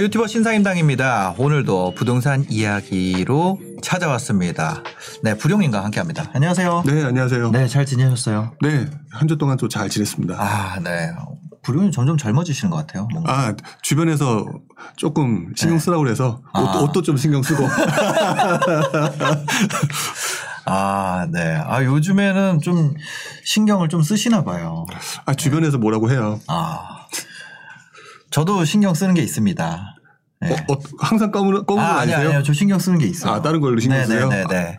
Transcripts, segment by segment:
안녕하세요. 유튜버 신사임당입니다. 오늘도 부동산 이야기로 찾아왔습니다. 네, 부룡님과 함께 합니다. 안녕하세요. 네, 안녕하세요. 네, 잘 지내셨어요? 네, 한 주 동안 또 잘 지냈습니다. 아, 네. 부룡님 점점 젊어지시는 것 같아요. 뭔가. 아, 주변에서 조금 신경 네. 쓰라고 그래서 옷, 아. 옷도 좀 신경 쓰고. 아, 네. 아, 요즘에는 좀 신경을 좀 쓰시나 봐요. 아, 주변에서 뭐라고 해요. 아. 저도 신경 쓰는 게 있습니다. 네. 어, 어, 항상 검은 건 아, 아니요, 아니세요? 아니요. 저 신경 쓰는 게 있어요. 아, 다른 걸로 신경 쓰세요? 네 네 네.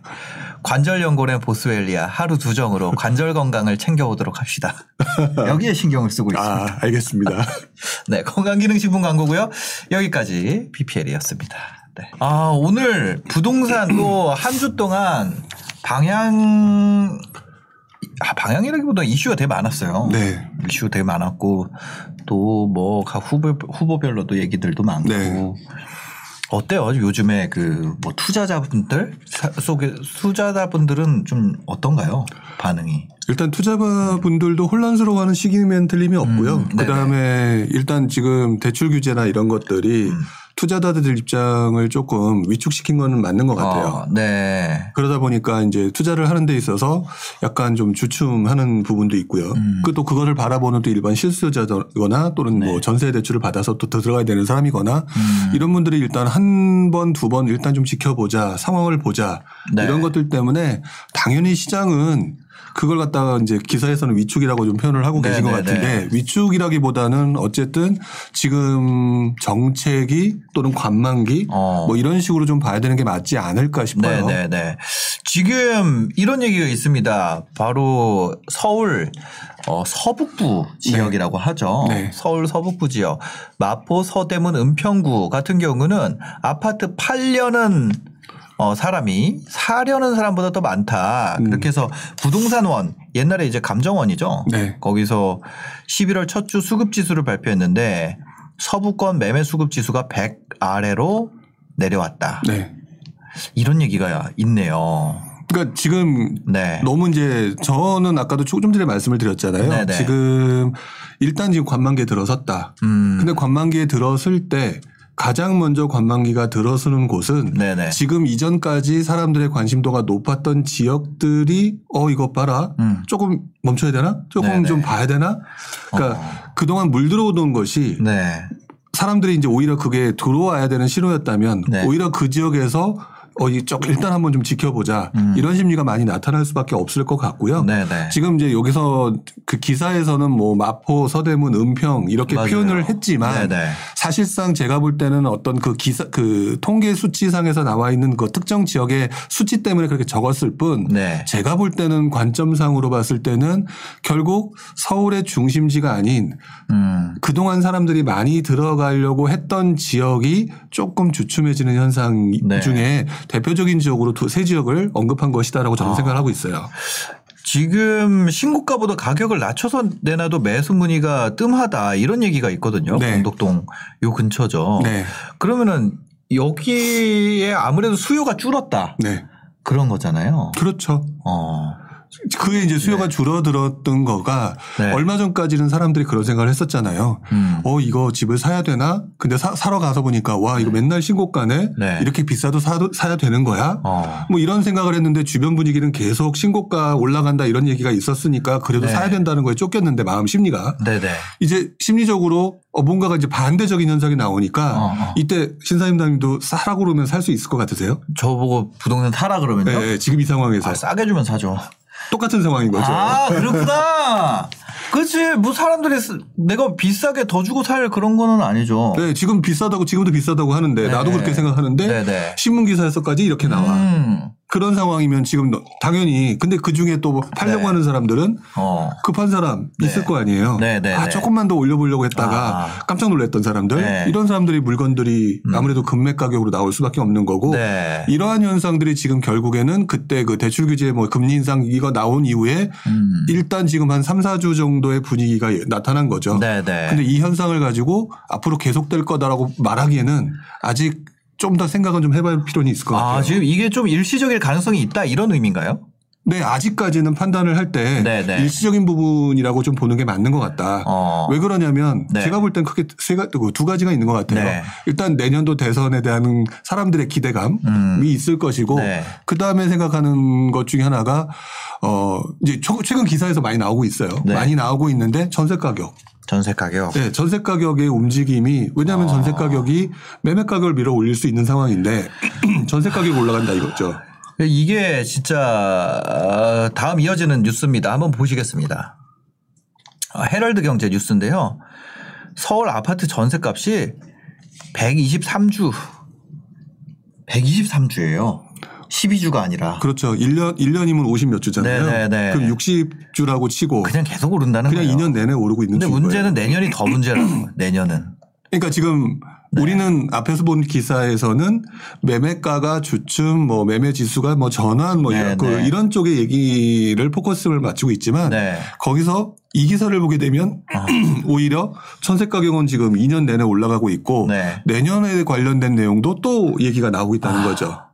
관절 연골의 보스웰리아 하루 두 정으로 관절 건강을 챙겨오도록 합시다. 여기에 신경을 쓰고 있습니다. 아, 알겠습니다. 네, 건강기능식품 광고고요. 여기까지 BPL이었습니다. 네. 아, 오늘 부동산 또 한 주 동안 방향 아, 방향이라기보다 이슈가 되게 많았어요. 네. 이슈 되게 많았고 또 뭐 각 후보 후보별로도 얘기들도 많고 네. 어때요? 요즘에 그 뭐 투자자분들 사- 속에 투자자분들은 좀 어떤가요? 반응이? 일단 투자자분들도 혼란스러워하는 시기면 틀림이 없고요. 음, 네네. 그다음에 일단 지금 대출 규제나 이런 것들이 음. 투자자들 입장을 조금 위축시킨 거는 맞는 것 같아요. 어, 네. 그러다 보니까 이제 투자를 하는 데 있어서 약간 좀 주춤하는 부분도 있고요. 음. 그또 그거를 바라보는 또 일반 실수요자거나 또는 네. 뭐 전세 대출을 받아서 또더 들어가야 되는 사람이거나 음. 이런 분들이 일단 한 번, 두 번 일단 좀 지켜보자 상황을 보자 네. 이런 것들 때문에 당연히 시장은 그걸 갖다가 이제 기사에서는 위축이라고 좀 표현을 하고 네, 계신 것 네, 같은데 위축이라기보다는 어쨌든 지금 정책이 또는 관망기 어. 뭐 이런 식으로 좀 봐야 되는 게 맞지 않을까 싶어요. 네네네. 지금 이런 얘기가 있습니다. 바로 서울 어, 서북부 지역이라고 하죠. 네. 서울 서북부 지역 마포 서대문 은평구 같은 경우는 아파트 팔려는 어, 사람이 사려는 사람보다 더 많다. 음. 그렇게 해서 부동산원 옛날에 이제 감정원이죠. 네. 거기서 11월 첫 주 수급 지수를 발표했는데 서부권 매매 수급 지수가 100 아래로 내려왔다. 네. 이런 얘기가 있네요. 그러니까 지금 네. 너무 이제 저는 아까도 조금 전에 말씀을 드렸잖아요. 네네. 지금 일단 지금 관만기에 들어섰다. 음. 근데 관만기에 들어설 때 가장 먼저 관만기가 들어서는 곳은 네네. 지금 이전까지 사람들의 관심도가 높았던 지역들이 어 이것 봐라 음. 조금 멈춰야 되나 조금 네네. 좀 봐야 되나 그러니까 그동안 물 들어오던 것이 네. 사람들이 이제 오히려 그게 들어와야 되는 신호였다면 네. 오히려 그 지역에서 어, 이쪽 일단 한번 좀 지켜보자 음. 이런 심리가 많이 나타날 수밖에 없을 것 같고요. 네네. 지금 이제 여기서 그 기사에서는 뭐 마포, 서대문, 은평 이렇게 맞아요. 표현을 했지만 네네. 사실상 제가 볼 때는 어떤 그 기사 그 통계 수치상에서 나와 있는 그 특정 지역의 수치 때문에 그렇게 적었을 뿐 네. 제가 볼 때는 관점상으로 봤을 때는 결국 서울의 중심지가 아닌 음. 그동안 사람들이 많이 들어가려고 했던 지역이 조금 주춤해지는 현상 네. 중에 대표적인 지역으로 두- 세 지역을 언급한 것이다라고 저는 아. 생각을 하고 있어요. 지금 신고가보다 가격을 낮춰서 내놔도 매수 문의가 뜸하다 이런 얘기가 있거든요. 네. 공덕동 요 근처죠. 네. 그러면은 여기에 아무래도 수요가 줄었다 네. 그런 거잖아요. 그렇죠. 어. 그게 이제 수요가 줄어들었던 거가 네. 얼마 전까지는 사람들이 그런 생각을 했었잖아요. 음. 어, 이거 집을 사야 되나? 근데 사, 러 가서 보니까 와, 이거 맨날 신고가네? 네. 이렇게 비싸도 사도, 사야 되는 거야? 어. 뭐 이런 생각을 했는데 주변 분위기는 계속 신고가 올라간다 이런 얘기가 있었으니까 그래도 네. 사야 된다는 거에 쫓겼는데 마음 심리가 네네. 이제 심리적으로 어, 뭔가가 이제 반대적인 현상이 나오니까 어, 어. 이때 신사임당님도 사라고 그러면 살 수 있을 것 같으세요? 저보고 부동산 사라 그러면요. 네, 지금 이 상황에서 아, 싸게 주면 사죠. 똑같은 상황인 거죠. 아, 그렇구나. 그렇지. 뭐 사람들이 쓰- 내가 비싸게 더 주고 살 그런 거는 아니죠. 네, 지금 비싸다고 지금도 비싸다고 하는데 네. 나도 그렇게 생각하는데 네네. 신문 기사에서까지 이렇게 나와. 음. 그런 상황이면 지금 너- 당연히 근데 그 중에 또 팔려고 네. 하는 사람들은 어. 급한 사람 네. 있을 거 아니에요. 네, 네, 아, 네. 조금만 더 올려보려고 했다가 아. 깜짝 놀랐던 사람들 네. 이런 사람들이 물건들이 아무래도 금맥 가격으로 나올 수밖에 없는 거고 네. 이러한 현상들이 지금 결국에는 그때 그 대출 규제 뭐 금리 인상 이거 나온 이후에 음. 일단 지금 한 3, 4주 정도의 분위기가 나타난 거죠. 네, 네. 근데 이 현상을 가지고 앞으로 계속될 거다라고 말하기에는 아직 좀 더 생각은 좀 해볼 필요는 있을 것 같아요. 아, 지금 이게 좀 일시적일 가능성이 있다 이런 의미인가요? 네, 아직까지는 판단을 할때 네, 네. 일시적인 부분이라고 좀 보는 게 맞는 것 같다. 어. 왜 그러냐면 네. 제가 볼 땐 크게 세 가, 두 가지가 있는 것 같아요. 네. 일단 내년도 대선에 대한 사람들의 기대감이 음. 있을 것이고 네. 그 다음에 생각하는 것 중에 하나가 어 이제 초- 최근 기사에서 많이 나오고 있어요. 네. 많이 나오고 있는데 전세 가격. 전세 가격. 네, 전세 가격의 움직임이 왜냐하면 아. 전세 가격이 매매 가격을 밀어 올릴 수 있는 상황인데 전세 가격이 올라간다 이거죠. 이게 진짜 어, 다음 이어지는 뉴스입니다. 한번 보시겠습니다. 아, 헤럴드 경제 뉴스인데요. 서울 아파트 전세값이 123주 123주예요. 12주가 아니라 그렇죠. 1년 1년이면 50몇 주잖아요. 네, 네, 네. 그럼 60주라고 치고 그냥 계속 오른다는 그냥 거예요. 2년 내내 오르고 있는 근데 중인 문제는 거예요. 내년이 더 문제라는 거예요. 내년은. 그러니까 지금 네. 우리는 앞에서 본 기사에서는 매매가가 주춤 뭐 매매 지수가 뭐 전환 뭐 네, 이런, 그 네. 이런 쪽의 얘기를 포커스를 맞추고 있지만 네. 거기서 이 기사를 보게 되면 아. 오히려 전세 가격은 지금 2년 내내 올라가고 있고 네. 내년에 관련된 내용도 또 얘기가 나오고 있다는 아. 거죠.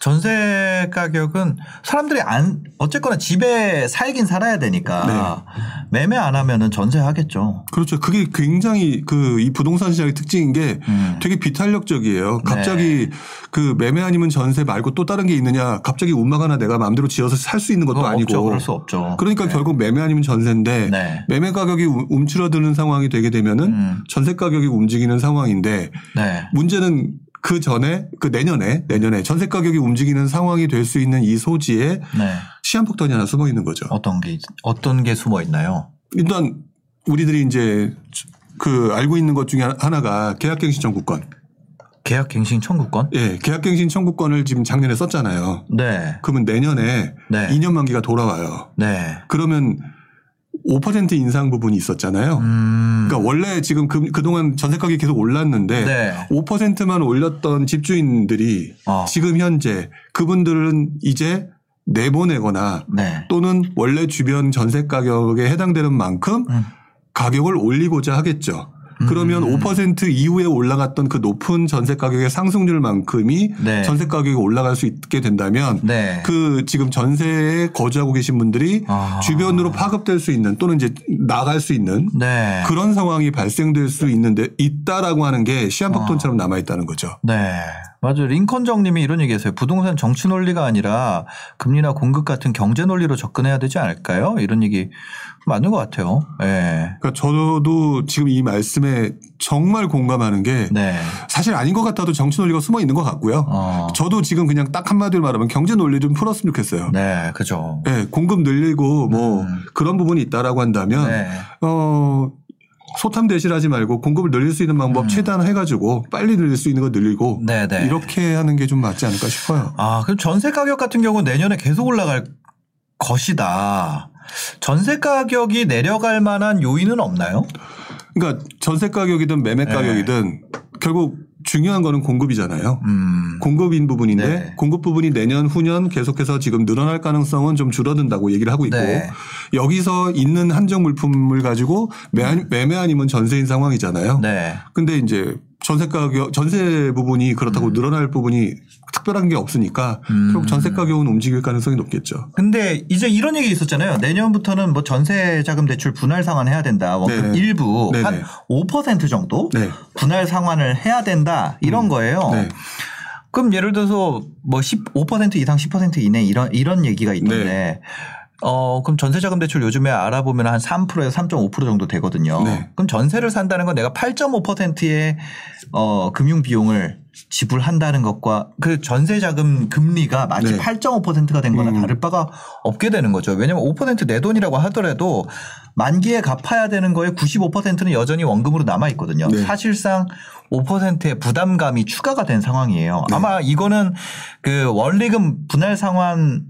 전세 가격은 사람들이 안 어쨌거나 집에 살긴 살아야 되니까 매매 안 하면은 전세 하겠죠. 그렇죠. 그게 굉장히 그 이 부동산 시장의 특징인 게 음. 되게 비탄력적이에요. 갑자기 네. 그 매매 아니면 전세 말고 또 다른 게 있느냐. 갑자기 운막 하나 내가 마음대로 지어서 살 수 있는 것도 아니고. 없죠. 그럴 수 없죠. 그러니까 네. 결국 매매 아니면 전세인데 네. 매매 가격이 움- 움츠러드는 상황이 되게 되면은 음. 전세 가격이 움직이는 상황인데 네. 문제는 그 전에 그 내년에 내년에 전세 가격이 움직이는 상황이 될 수 있는 이 소지에 네. 시한폭탄이 하나 숨어 있는 거죠. 어떤 게 어떤 게 숨어 있나요? 일단 우리들이 이제 그 알고 있는 것 중에 하나가 계약갱신 청구권. 계약갱신 청구권? 예, 계약갱신 청구권을 지금 작년에 썼잖아요. 네. 그러면 내년에 네. 2년 만기가 돌아와요. 네. 그러면 5% 인상 부분이 있었잖아요. 음. 그러니까 원래 지금 그, 그동안 전세 가격이 계속 올랐는데 네. 5%만 올렸던 집주인들이 어. 지금 현재 그분들은 이제 내보내거나 네. 또는 원래 주변 전세 가격에 해당되는 만큼 음. 가격을 올리고자 하겠죠. 그러면 음. 5% 이후에 올라갔던 그 높은 전세 가격의 상승률만큼이 네. 전세 가격이 올라갈 수 있게 된다면 네. 그 지금 전세에 거주하고 계신 분들이 아. 주변으로 파급될 수 있는 또는 이제 나갈 수 있는 네. 그런 상황이 발생될 수 있는데 있다라고 하는 게 시한폭탄처럼 아. 남아 있다는 거죠. 네. 맞아요. 링컨 정님이 이런 얘기 했어요. 부동산 정치 논리가 아니라 금리나 공급 같은 경제 논리로 접근해야 되지 않을까요? 이런 얘기 맞는 것 같아요. 네. 그러니까 저도 지금 이 말씀에 정말 공감하는 게 네. 사실 아닌 것 같아도 정치 논리가 숨어 있는 것 같고요. 어. 저도 지금 그냥 딱 한마디로 말하면 경제 논리 좀 풀었으면 좋겠어요. 네. 그죠. 네, 공급 늘리고 뭐 음. 그런 부분이 있다라고 한다면 네. 어 소탐 대실하지 말고 공급을 늘릴 수 있는 방법 음. 최대한 해가지고 빨리 늘릴 수 있는 거 늘리고 네. 네. 이렇게 하는 게 좀 맞지 않을까 싶어요. 아, 그럼 전세 가격 같은 경우 내년에 계속 올라갈 것이다. 전세 가격이 내려갈 만한 요인은 없나요? 그러니까 전세 가격이든 매매 네. 가격이든 결국 중요한 거는 공급이잖아요. 음. 공급인 부분인데 네. 공급 부분이 내년 후년 계속해서 지금 늘어날 가능성은 좀 줄어든다고 얘기를 하고 있고 네. 여기서 있는 한정 물품을 가지고 매- 매매 아니면 전세인 상황이잖아요. 네. 근데 이제 전세 가격 전세 부분이 그렇다고 늘어날 부분이 특별한 게 없으니까 음. 결국 전세 가격은 움직일 가능성이 높겠죠. 근데 이제 이런 얘기 있었잖아요. 내년부터는 뭐 전세 자금 대출 분할 상환해야 된다. 원금 네네. 일부 네네. 한 5% 정도 네. 분할 상환을 해야 된다. 이런 거예요. 네. 그럼 예를 들어서 뭐 15% 이상 10% 이내 이런 이런 얘기가 있던데 네. 어 그럼 전세 자금 대출 요즘에 알아보면 한 3%에서 3.5% 정도 되거든요. 네. 그럼 전세를 산다는 건 내가 8.5%의 어 금융 비용을 지불한다는 것과 그 전세 자금 금리가 마치 네. 8.5%가 된 거나 음. 다를 바가 없게 되는 거죠. 왜냐하면 5%내 돈이라고 하더라도 만기에 갚아야 되는 거에 95%는 여전히 원금으로 남아 있거든요. 네. 사실상 5%의 부담감이 추가가 된 상황이에요. 네. 아마 이거는 그 원리금 분할 상환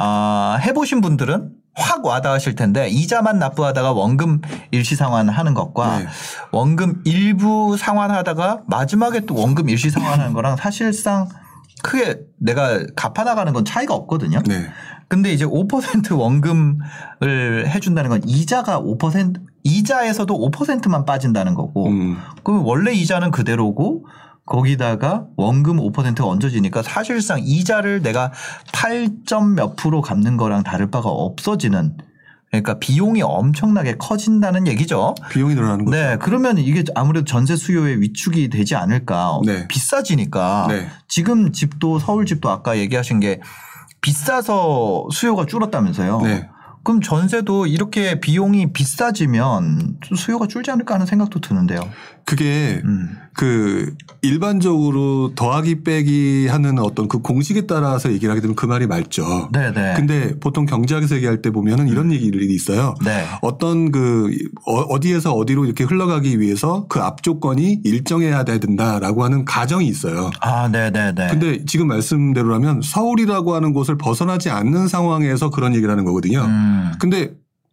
아, 해보신 분들은 확 와닿으실 텐데 이자만 납부하다가 원금 일시 상환하는 것과 네. 원금 일부 상환하다가 마지막에 또 원금 일시 상환하는 거랑 사실상 크게 내가 갚아 나가는 건 차이가 없거든요. 네. 근데 이제 5% 원금을 해준다는 건 이자가 5% 이자에서도 5%만 빠진다는 거고 음. 그럼 원래 이자는 그대로고 거기다가 원금 5%가 얹어지니까 사실상 이자를 내가 8점 몇 프로 갚는 거랑 다를 바가 없어지는 그러니까 비용이 엄청나게 커진다는 얘기죠. 비용이 늘어나는 거죠. 네, 그러면 이게 아무래도 전세 수요의 위축이 되지 않을까. 네. 비싸지니까 네. 지금 집도 서울 집도 아까 얘기하신 게 비싸서 수요가 줄었다면서요. 네. 그럼 전세도 이렇게 비용이 비싸지면 수요가 줄지 않을까 하는 생각도 드는데요. 그게 음. 그 일반적으로 더하기 빼기 하는 어떤 그 공식에 따라서 얘기를 하게 되면 그 말이 맞죠. 네네. 근데 보통 경제학에서 얘기할 때 보면은 이런 얘기들이 있어요. 네. 어떤 그 어- 어디에서 어디로 이렇게 흘러가기 위해서 그 앞 조건이 일정해야 된다라고 하는 가정이 있어요. 아, 네네네. 근데 지금 말씀대로라면 서울이라고 하는 곳을 벗어나지 않는 상황에서 그런 얘기를 하는 거거든요. 음. 근데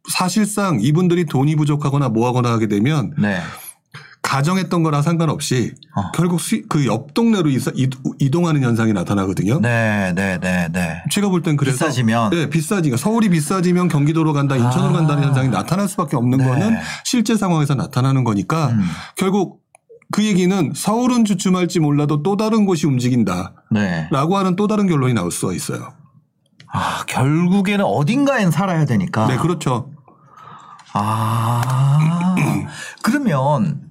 사실상 이분들이 돈이 부족하거나 뭐하거나 하게 되면 네. 가정했던 거랑 상관없이 어. 결국 그 옆 동네로 이사- 이- 이동하는 현상이 나타나거든요. 네 네 네 네. 제가 볼 땐 그래서 비싸지면? 네, 비싸지니까 서울이 비싸지면 경기도로 간다, 인천으로 아. 간다는 현상이 나타날 수밖에 없는 네. 거는 실제 상황에서 나타나는 거니까 음. 결국 그 얘기는 서울은 주춤할지 몰라도 또 다른 곳이 움직인다라고 네. 하는 또 다른 결론이 나올 수가 있어요. 아, 결국에는 어딘가엔 살아야 되니까. 네, 그렇죠. 아. 그러면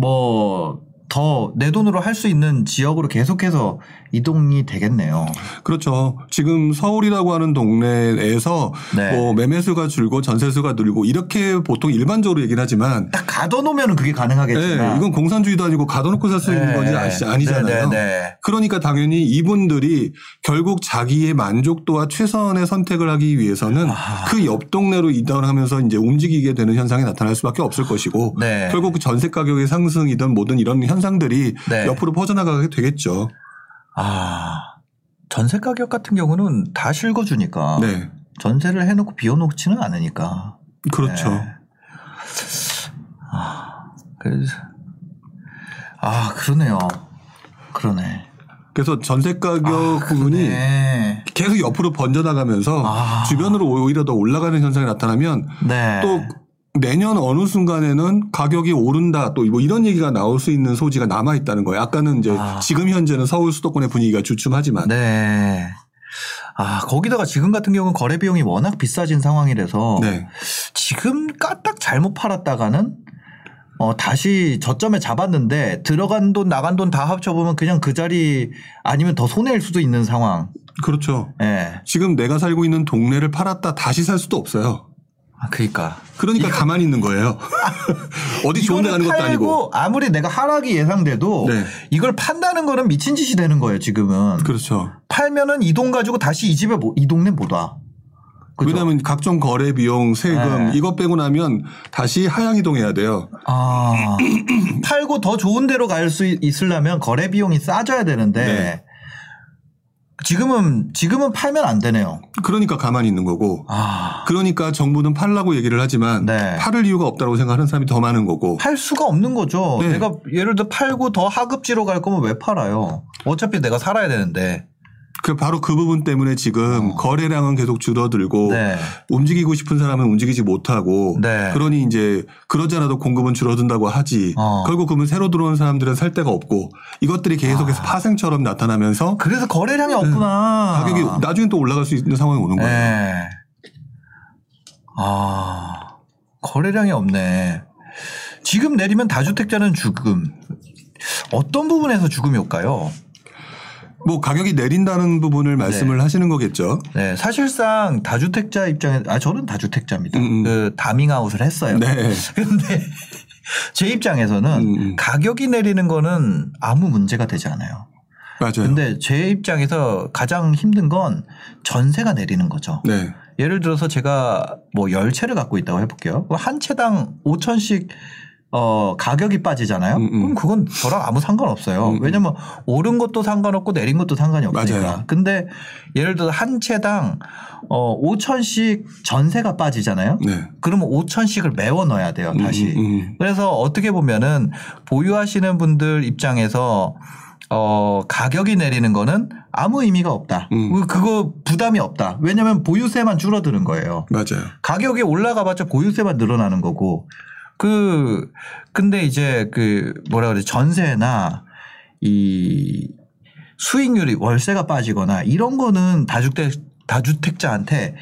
뭐 더 내 돈으로 할 수 있는 지역으로 계속해서 이동이 되겠네요. 그렇죠. 지금 서울이라고 하는 동네에서 네. 뭐 매매수가 줄고 전세수가 늘고 이렇게 보통 일반적으로 얘기를 하지만 딱 가둬놓으면 그게 가능하겠지만. 네, 이건 공산주의도 아니고 가둬놓고 살 수 있는 건지 아시, 아니잖아요. 네, 네, 네. 그러니까 당연히 이분들이 결국 자기의 만족도와 최선의 선택을 하기 위해서는 아. 그옆 동네로 이동하면서 이제 움직이게 되는 현상이 나타날 수밖에 없을 것이고 네. 결국 그 전세 가격의 상승이든 뭐든 이런 현상들이 네. 옆으로 퍼져나가게 되겠죠. 아. 전세 가격 같은 경우는 다 실거주니까. 네. 전세를 해놓고 비워놓지는 않으니까. 그렇죠. 네. 그래서 아 그러네요. 그러네. 그래서 전세 가격 부분이 네. 계속 옆으로 번져나가면서 아. 주변으로 오히려 더 올라가는 현상이 나타나면 네. 또 내년 어느 순간에는 가격이 오른다 또 뭐 이런 얘기가 나올 수 있는 소지가 남아 있다는 거예요. 아까는 이제 아. 지금 현재는 서울 수도권의 분위기가 주춤하지만 네. 아 거기다가 지금 같은 경우는 거래 비용이 워낙 비싸진 상황이라서 네. 지금 까딱 잘못 팔았다가는 어 다시 저점에 잡았는데 들어간 돈 나간 돈 다 합쳐보면 그냥 그 자리 아니면 더 손해일 수도 있는 상황. 그렇죠. 예. 지금 내가 살고 있는 동네를 팔았다 다시 살 수도 없어요. 아 그러니까. 그러니까 가만히 있는 거예요. 어디 좋은 데 가는 것도 아니고. 아무리 내가 하락이 예상돼도 네. 이걸 판다는 거는 미친 짓이 되는 거예요 지금은. 그렇죠. 팔면은 이 돈 가지고 다시 이 집에 못- 이 동네 못 와. 그죠? 왜냐하면 각종 거래 비용, 세금 네. 이것 빼고 나면 다시 하향 이동해야 돼요. 아 팔고 더 좋은 데로 갈 수 있으려면 거래 비용이 싸져야 되는데 네. 지금은 지금은 팔면 안 되네요. 그러니까 가만히 있는 거고. 아. 그러니까 정부는 팔라고 얘기를 하지만 네. 팔을 이유가 없다고 생각하는 사람이 더 많은 거고. 팔 수가 없는 거죠. 네. 내가 예를 들어 팔고 더 하급지로 갈 거면 왜 팔아요? 어차피 내가 살아야 되는데. 그 바로 그 부분 때문에 지금 어. 거래량은 계속 줄어들고 네. 움직이고 싶은 사람은 움직이지 못하고 네. 그러니 이제 그러지 않아도 공급은 줄어든다고 하지 어. 결국 그러면 새로 들어온 사람들은 살 데가 없고 이것들이 계속해서 파생처럼 나타나면서 그래서 거래량이 없구나. 네. 가격이 나중에 또 올라갈 수 있는 상황이 오는 거예요. 네. 아, 거래량이 없네. 지금 내리면 다주택자는 죽음. 어떤 부분에서 죽음이 올까요? 뭐 가격이 내린다는 부분을 말씀을 하시는 거겠죠. 네, 사실상 다주택자 입장에, 아, 저는 다주택자입니다. 음, 음. 그 다밍아웃을 했어요. 네. 근데 제 입장에서는 음, 음. 가격이 내리는 거는 아무 문제가 되지 않아요. 맞아요. 근데 제 입장에서 가장 힘든 건 전세가 내리는 거죠. 네. 예를 들어서 제가 뭐 열 채를 갖고 있다고 해볼게요. 한 채당 5천씩 어 가격이 빠지잖아요. 음, 음. 그럼 그건 저랑 아무 상관없어요. 음, 음. 왜냐면 오른 것도 상관없고 내린 것도 상관이 없으니까. 맞아요. 근데 예를 들어 한 채당 어 5천씩 전세가 빠지잖아요. 네. 그러면 5천씩을 메워 넣어야 돼요. 다시. 음, 음, 그래서 어떻게 보면은 보유하시는 분들 입장에서 어 가격이 내리는 거는 아무 의미가 없다. 음. 그거 부담이 없다. 왜냐하면 보유세만 줄어드는 거예요. 맞아요. 가격이 올라가봤자 보유세만 늘어나는 거고 그 근데 이제 그 뭐라 그래 전세나 이 수익률이 월세가 빠지거나 이런 거는 다주택 다주택자한테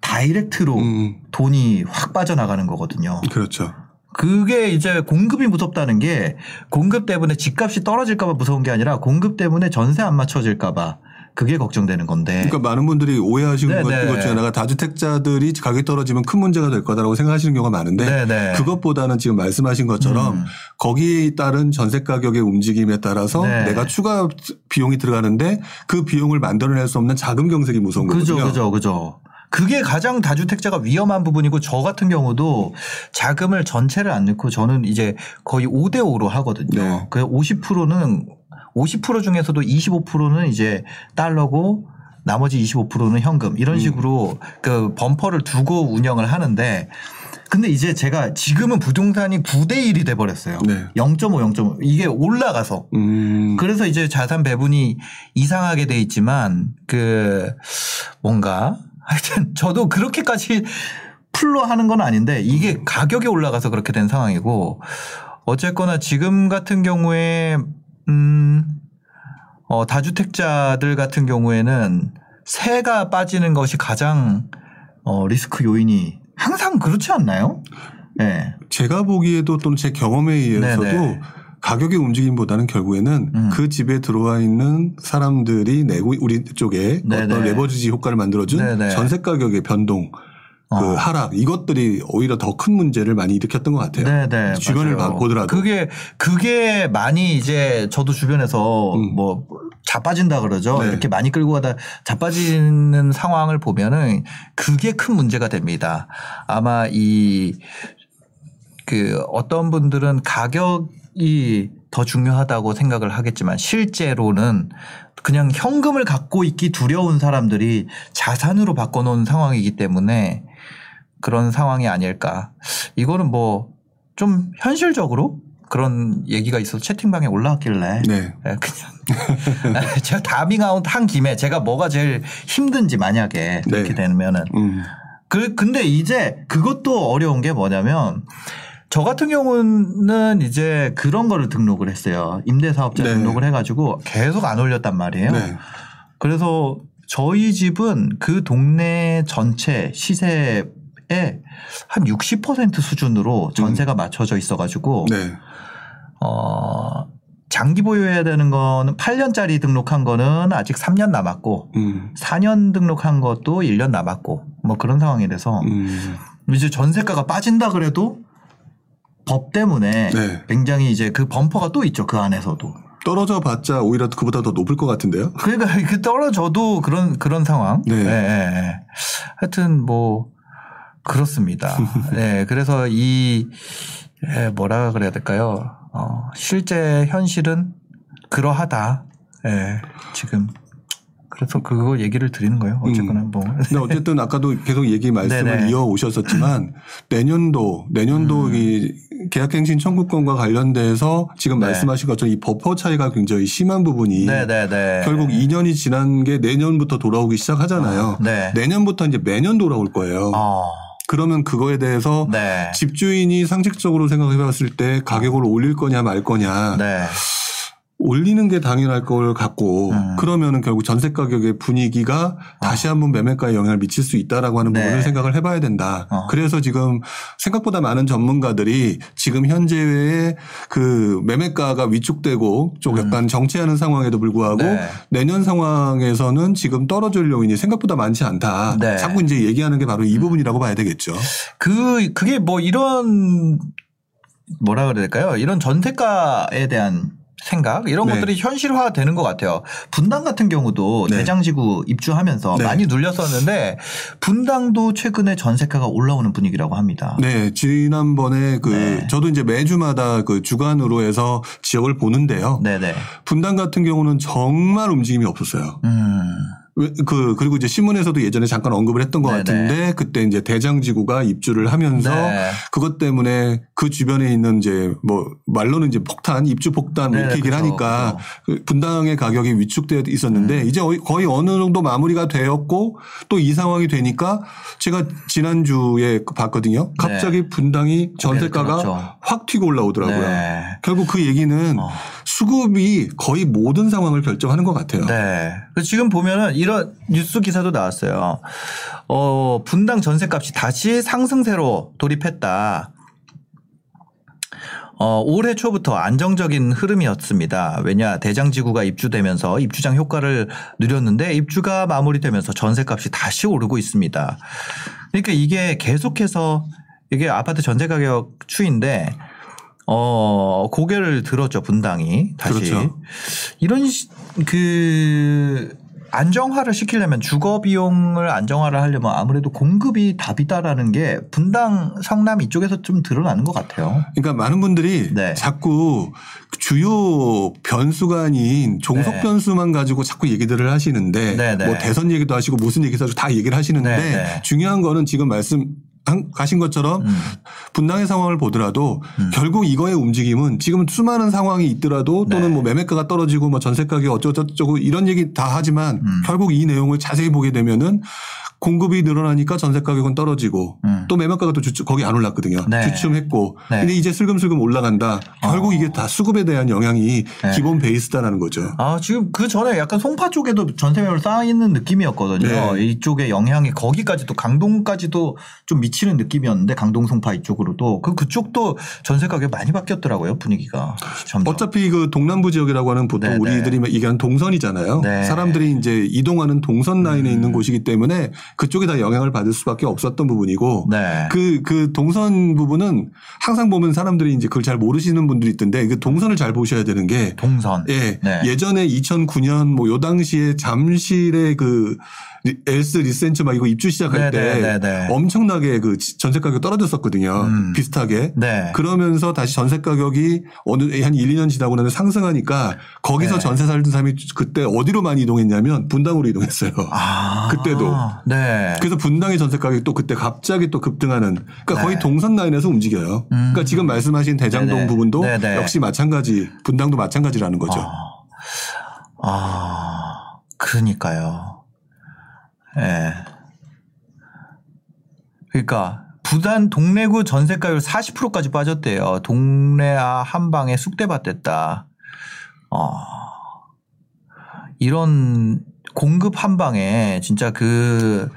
다이렉트로 음, 돈이 확 빠져나가는 거거든요. 그렇죠. 그게 이제 공급이 무섭다는 게 공급 때문에 집값이 떨어질까봐 무서운 게 아니라 공급 때문에 전세 안 맞춰질까봐 그게 걱정되는 건데. 그러니까 많은 분들이 오해하시는 네, 것, 네. 것 중에 하나가 다주택자들이 가격이 떨어지면 큰 문제가 될 거다라고 생각하시는 경우가 많은데 네네. 그것보다는 지금 말씀하신 것처럼 음. 거기에 따른 전세 가격의 움직임에 따라서 네. 내가 추가 비용이 들어가는데 그 비용을 만들어낼 수 없는 자금 경색이 무서운 그죠, 거거든요. 그죠, 그죠. 그게 가장 다주택자가 위험한 부분이고 저 같은 경우도 자금을 전체를 안 넣고 저는 이제 거의 5대 5로 하거든요. 네. 그 50%는 50% 중에서도 25%는 이제 달러고 나머지 25%는 현금 음. 이런 식으로 그 범퍼를 두고 운영을 하는데 근데 이제 제가 지금은 부동산이 9대 1이 돼 버렸어요. 네. 0.5, 0.5 이게 올라가서 음, 그래서 이제 자산 배분이 이상하게 돼 있지만 그 뭔가 하여튼 저도 그렇게까지 풀로 하는 건 아닌데 이게 가격이 올라가서 그렇게 된 상황이고 어쨌거나 지금 같은 경우에 음, 어, 다주택자들 같은 경우에는 세가 빠지는 것이 가장 어, 리스크 요인이 항상 그렇지 않나요? 네. 제가 보기에도 또는 제 경험에 의해서도 네네. 가격의 움직임보다는 결국에는 음. 그 집에 들어와 있는 사람들이 내고 우리 쪽에 네네. 어떤 레버리지 효과를 만들어준 네네. 전세 가격의 변동, 그 어. 하락 이것들이 오히려 더 큰 문제를 많이 일으켰던 것 같아요. 네네. 주변을 맞아요. 봐- 보더라도. 그게, 그게 많이 이제 저도 주변에서 음. 뭐 자빠진다 그러죠. 네. 이렇게 많이 끌고 가다 자빠지는 상황을 보면은 그게 큰 문제가 됩니다. 아마 이 그 어떤 분들은 가격이 더 중요하다고 생각을 하겠지만 실제로는 그냥 현금을 갖고 있기 두려운 사람들이 자산으로 바꿔놓은 상황이기 때문에 그런 상황이 아닐까. 이거는 뭐 좀 현실적으로 그런 얘기가 있어서 채팅방에 올라왔길래 네. 예, 그냥 제가 다밍아웃 한 김에 제가 뭐가 제일 힘든지 만약에 그렇게 네. 되면은 음. 그 근데 이제 그것도 어려운 게 뭐냐면 저 같은 경우는 이제 그런 거를 등록을 했어요. 임대사업자 네. 등록을 해가지고 계속 안 올렸단 말이에요. 네. 그래서 저희 집은 그 동네 전체 시세에 한 60% 수준으로 전세가 맞춰져 있어가지고 네. 어 장기 보유해야 되는 거는 8년짜리 등록한 거는 아직 3년 남았고 음. 4년 등록한 것도 1년 남았고 뭐 그런 상황이라서 음. 이제 전세가가 빠진다 그래도 법 때문에 네. 굉장히 이제 그 범퍼가 또 있죠 그 안에서도 떨어져 봤자 오히려 그보다 더 높을 것 같은데요. 그러니까 그 떨어져도 그런 그런 상황. 네. 예. 하여튼 뭐 그렇습니다. 네, 그래서 이 예, 뭐라 그래야 될까요? 어, 실제 현실은 그러하다. 예, 지금 그래서 그거 얘기를 드리는 거예요. 어쨌거나 뭐. 근데 어쨌든 아까도 계속 얘기 말씀을 네네. 이어 오셨었지만 내년도 내년도 음. 이 계약갱신 청구권과 관련돼서 지금 네. 말씀하신 것처럼 이 버퍼 차이가 굉장히 심한 부분이 네네네. 결국 2년이 지난 게 내년부터 돌아오기 시작하잖아요. 네. 내년부터 이제 매년 돌아올 거예요. 어, 그러면 그거에 대해서 네. 집주인이 상식적으로 생각해 봤을 때 가격을 올릴 거냐 말 거냐 네. 올리는 게 당연할 걸 같고 음. 그러면은 결국 전세 가격의 분위기가 다시 한번 매매가에 영향을 미칠 수 있다라고 하는 네. 부분을 생각을 해봐야 된다. 어. 그래서 지금 생각보다 많은 전문가들이 지금 현재의 그 매매가가 위축되고 좀 약간 정체하는 상황에도 불구하고 음. 네. 내년 상황에서는 지금 떨어질 요인이 생각보다 많지 않다. 네. 자꾸 이제 얘기하는 게 바로 이 부분이라고 봐야 되겠죠. 그 그게 뭐 이런 뭐라 그래야 될까요? 이런 전세가에 대한 생각 이런 네. 것들이 현실화 되는 것 같아요. 분당 같은 경우도 네. 대장지구 입주하면서 네. 많이 눌렸었는데 분당도 최근에 전세가가 올라오는 분위기라고 합니다. 네, 지난번에 그 네. 저도 이제 매주마다 그 주간으로 해서 지역을 보는데요. 네네. 분당 같은 경우는 정말 움직임이 없었어요. 음. 왜- 그 그리고 이제 신문에서도 예전에 잠깐 언급을 했던 것 네네. 같은데 그때 이제 대장지구가 입주를 하면서 네. 그것 때문에 그 주변에 있는 이제 뭐 말로는 이제 폭탄 입주 폭탄 뭐 네, 이렇게 얘기를 하니까 그 분당의 가격이 위축되어 있었는데 음. 이제 거의- 어느 정도 마무리가 되었고 또 이 상황이 되니까 제가 지난주에 그 봤거든요. 갑자기 분당이 전세가가 그렇죠. 확 튀고 올라오더라고요. 네. 결국 그 얘기는 어. 수급이 거의 모든 상황을 결정하는 것 같아요. 네. 그래서 지금 보면은 이런 뉴스 기사도 나왔어요. 어, 분당 전세값이 다시 상승세로 돌입했다. 어, 올해 초부터 안정적인 흐름이었습니다. 왜냐, 대장지구가 입주되면서 입주장 효과를 누렸는데 입주가 마무리되면서 전세값이 다시 오르고 있습니다. 그러니까 이게 계속해서 이게 아파트 전세 가격 추인데 어, 고개를 들었죠, 분당이. 다시. 그렇죠. 이런 시- 그 안정화를 시키려면 주거 비용을 안정화를 하려면 아무래도 공급이 답이다라는 게 분당 성남 이쪽에서 좀 드러나는 것 같아요. 그러니까 많은 분들이 네. 자꾸 주요 변수가 아닌 종속 네. 변수만 가지고 자꾸 얘기들을 하시는데 네, 네. 뭐 대선 얘기도 하시고 무슨 얘기도 하시고 다 얘기를 하시는데 네, 네. 중요한 거는 지금 말씀 한- 가신 것처럼 음. 분당의 상황을 보더라도 음. 결국 이거의 움직임은 지금 수많은 상황이 있더라도 또는 네. 뭐 매매가가 떨어지고 뭐 전세 가격이 어쩌고저쩌고 이런 얘기 다 하지만 음. 결국 이 내용을 자세히 보게 되면은 공급이 늘어나니까 전세 가격은 떨어지고 음. 또 매매가가 또 주춤 거기 안 올랐거든요. 네. 주춤했고 네. 근데 이제 슬금슬금 올라간다. 결국 어. 이게 다 수급에 대한 영향이 네. 기본 베이스다라는 거죠. 아, 지금 그 전에 약간 송파 쪽에도 전세 매물 쌓이는 느낌이었거든요. 네. 이쪽에 영향이 거기까지도 강동까지도 좀 미치는 느낌이었는데 강동 송파 이쪽으로도 그 그쪽도 전세 가격 많이 바뀌었더라고요 분위기가. 점점. 어차피 그 동남부 지역이라고 하는 보통 네, 우리들이 얘기하는 동선이잖아요. 네. 사람들이 이제 이동하는 동선 라인에 음. 있는 곳이기 때문에 그쪽에 다 영향을 받을 수밖에 없었던 부분이고 네. 그, 그 동선 부분은 항상 보면 사람들이 이제 그걸 잘 모르시는 분들이 있던데 그 동선을 잘 보셔야 되는 게 동선. 예, 네. 예전에 2009년 뭐 요 당시에 잠실의 그 리- 엘스 리센츠 막 이거 입주 시작할 네, 때 네, 네, 네. 엄청나게 그 지- 전세 가격 떨어졌었거든요. 음. 비슷하게. 네. 그러면서 다시 전세 가격이 어느 한 1, 2년 지나고 나면 상승하니까 거기서 네. 전세 살던 사람이 그때 어디로 많이 이동했냐면 분당으로 이동했어요. 아. 그때도. 네. 그래서 분당의 전세 가격이 또 그때 갑자기 또 급등하는 그러니까 거의 네. 동선 라인에서 움직여요. 음. 그러니까 지금 말씀하신 대장동 네네. 부분도 네네. 역시 마찬가지 분당도 마찬가지라는 거죠. 아, 아, 그러니까요. 예. 그러니까 부산 동래구 전세가율 40%까지 빠졌대요. 동래아 한방에 쑥대밭 됐다. 어. 이런 공급 한방에 진짜 그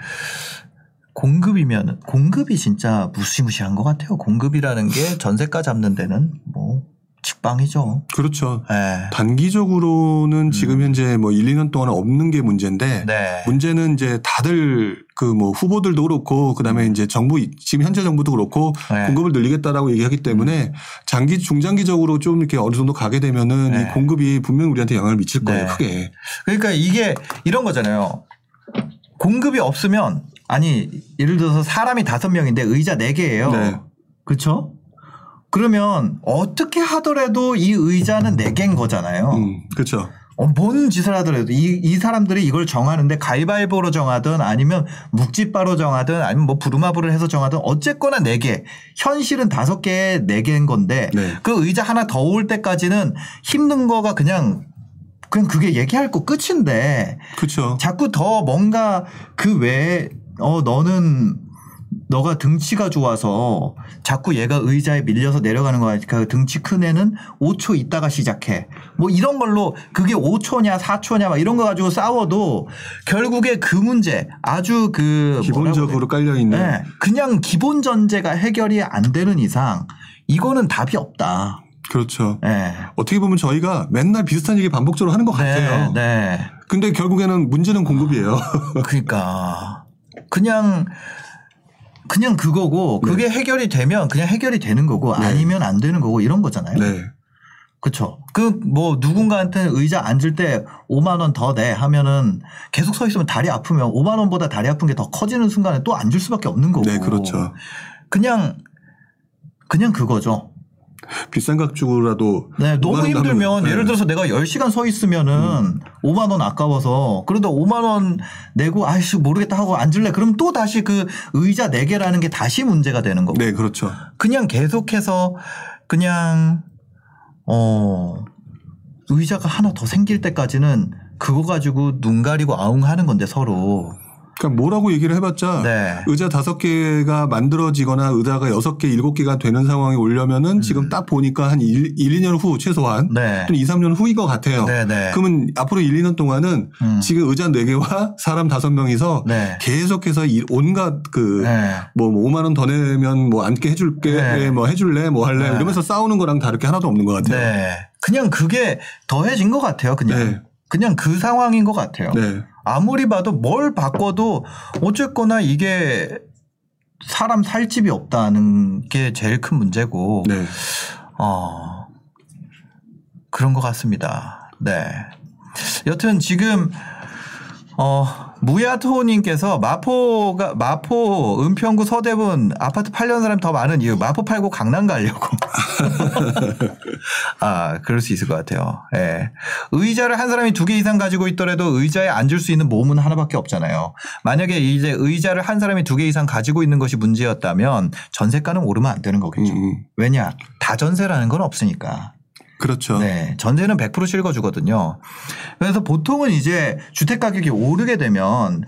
공급이면 공급이 진짜 무시무시한 것 같아요. 공급이라는 게 전세가 잡는 데는 뭐 직방이죠. 그렇죠. 예. 단기적으로는 지금 현재 뭐 1, 2년 동안 없는 게 문제인데 음. 네. 문제는 이제 다들 그 뭐 후보들도 그렇고 그다음에 이제 정부 지금 현재 정부도 그렇고 네. 공급을 늘리겠다라고 얘기하기 때문에 장기 중장기적으로 좀 이렇게 어느 정도 가게 되면은 네. 이 공급이 분명 우리한테 영향을 미칠 거예요. 네. 크게. 그러니까 이게 이런 거잖아요. 공급이 없으면 아니 예를 들어서 사람이 다섯 명인데 의자 네 개예요. 네. 그렇죠? 그러면 어떻게 하더라도 이 의자는 네 개인 거잖아요. 음, 그렇죠. 어, 뭔 짓을 하더라도 이, 이 사람들이 이걸 정하는데 가위바위보로 정하든 아니면 묵찌바로 정하든 아니면 뭐 부루마블을 해서 정하든 어쨌거나 네 개. 현실은 다섯 개에 네 개인 건데 네. 그 의자 하나 더 올 때까지는 힘든 거가 그냥 그냥 그게 얘기할 거 끝인데 그렇죠. 자꾸 더 뭔가 그 외에 어 너는 너가 등치가 좋아서 자꾸 얘가 의자에 밀려서 내려가는 거니까 등치 큰 애는 5초 있다가 시작해. 뭐 이런 걸로 그게 5초냐 4초냐 막 이런 거 가지고 싸워도 결국에 그 문제 아주 그 기본적으로 깔려 있는 네, 그냥 기본 전제가 해결이 안 되는 이상 이거는 답이 없다. 그렇죠. 네. 어떻게 보면 저희가 맨날 비슷한 얘기 반복적으로 하는 것 같아요. 네, 네. 근데 결국에는 문제는 공급이에요. 그러니까 그냥 그냥 그거고 그게 해결이 되면 그냥 해결이 되는 거고 네. 아니면 안 되는 거고 이런 거잖아요. 네. 그렇죠. 그 뭐 누군가한테 의자 앉을 때 5만 원 더 내 하면은 계속 서 있으면 다리 아프면 5만 원보다 다리 아픈 게 더 커지는 순간에 또 앉을 수밖에 없는 거고. 네, 그렇죠. 그냥 그냥 그거죠. 비싼 각 주고라도 네, 너무 5만 원 힘들면 하면, 예를 네. 들어서 내가 10시간 서 있으면은 5만 원 아까워서 그러다 5만 원 내고 아이씨 모르겠다 하고 앉을래. 그럼 또 다시 그 의자 4개라는 게 다시 문제가 되는 거고. 네, 그렇죠. 그냥 계속해서 그냥 어 의자가 하나 더 생길 때까지는 그거 가지고 눈 가리고 아웅하는 건데 서로. 그러니까 뭐라고 얘기를 해봤자 네. 의자 다섯 개가 만들어지거나 의자가 여섯 개, 일곱 개가 되는 상황이 오려면은 지금 딱 보니까 한 1, 1, 2년 후 최소한 음. 네. 또 2, 3년 후인 것 같아요. 네, 네. 그러면 앞으로 1, 2년 동안은 음. 지금 의자 4개와 사람 5명이서 네. 계속해서 이 온갖 그 네. 뭐 5만 원 더 내면 뭐 앉게 해줄게, 네. 예, 뭐 해줄래, 뭐 할래 네. 이러면서 싸우는 거랑 다를 게 하나도 없는 것 같아요. 네. 그냥 그게 더해진 것 같아요. 그냥. 네. 그냥 그 상황인 것 같아요. 네. 아무리 봐도 뭘 바꿔도 어쨌거나 이게 사람 살 집이 없다는 게 제일 큰 문제고, 네. 어, 그런 것 같습니다. 네. 여튼 지금, 어, 무야토님께서 마포가, 마포 은평구 서대문 아파트 팔려는 사람이 더 많은 이유, 마포 팔고 강남 가려고. 아, 그럴 수 있을 것 같아요. 예. 의자를 한 사람이 두 개 이상 가지고 있더라도 의자에 앉을 수 있는 몸은 하나밖에 없잖아요. 만약에 이제 의자를 한 사람이 두 개 이상 가지고 있는 것이 문제였다면 전세가는 오르면 안 되는 거겠죠. 음, 왜냐? 다전세라는 건 없으니까. 그렇죠. 네. 전세는 100% 실거주거든요. 그래서 보통은 이제 주택 가격이 오르게 되면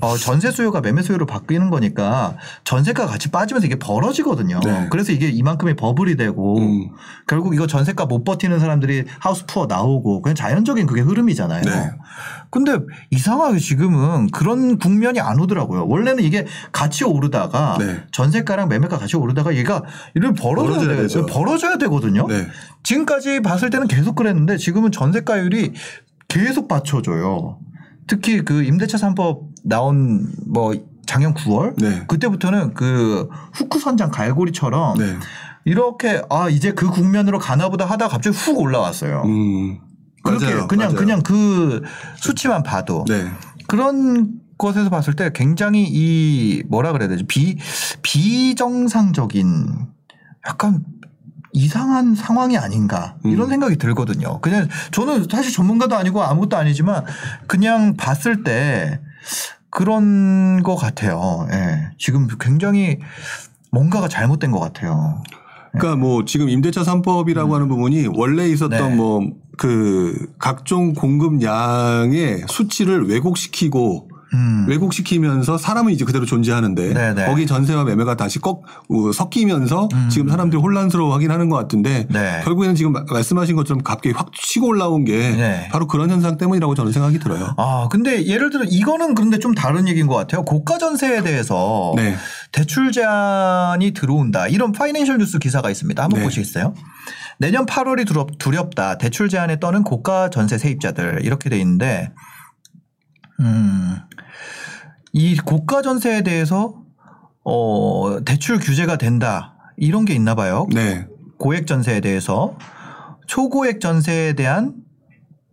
어, 전세 수요가 매매 수요로 바뀌는 거니까 전세가 같이 빠지면서 이게 벌어지거든요. 네. 그래서 이게 이만큼의 버블이 되고 음. 결국 이거 전세가 못 버티는 사람들이 하우스 푸어 나오고 그냥 자연적인 그게 흐름이잖아요. 네. 근데 이상하게 지금은 그런 국면이 안 오더라고요. 원래는 이게 같이 오르다가 네. 전세가랑 매매가 같이 오르다가 얘가 이를 벌어져야, 벌어져야 돼, 되죠. 벌어져야 되거든요. 네. 지금까지 봤을 때는 계속 그랬는데 지금은 전세가율이 계속 받쳐줘요. 특히 그 임대차 3법 나온 뭐 작년 9월 네. 그때부터는 그 후크 선장 갈고리처럼 네. 이렇게 아 이제 그 국면으로 가나보다 하다가 갑자기 훅 올라왔어요. 음. 그렇게 맞아요. 그냥 맞아요. 그냥 그 수치만 봐도 네. 그런 것에서 봤을 때 굉장히 이 뭐라 그래야 되지 비 비정상적인 약간 이상한 상황이 아닌가 이런 음. 생각이 들거든요. 그냥 저는 사실 전문가도 아니고 아무것도 아니지만 그냥 봤을 때 그런 것 같아요. 예. 지금 굉장히 뭔가가 잘못된 것 같아요. 그러니까 뭐 지금 임대차 3법이라고 하는 부분이 원래 있었던 네. 뭐그 각종 공급량의 수치를 왜곡시키고 음. 왜곡시키면서 사람은 이제 그대로 존재하는데 네네. 거기 전세와 매매가 다시 꺾 어, 섞이면서 음. 지금 사람들이 혼란스러워하긴 하는 것 같은데 네. 결국에는 지금 마- 말씀하신 것처럼 갑자기 확 치고 올라온 게 네. 바로 그런 현상 때문이라고 저는 생각이 들어요. 아, 근데 예를 들어 이거는 그런데 좀 다른 얘기인 것 같아요. 고가 전세에 대해서 네. 대출 제한이 들어온다. 이런 파이낸셜 뉴스 기사가 있습니다. 한번 네. 보시겠어요? 내년 8월이 두렵, 두렵다. 대출 제한에 떠는 고가 전세 세입자들 이렇게 돼 있는데 음. 이 고가 전세에 대해서 어, 대출 규제가 된다. 이런 게 있나 봐요. 네. 고액 전세에 대해서 초고액 전세에 대한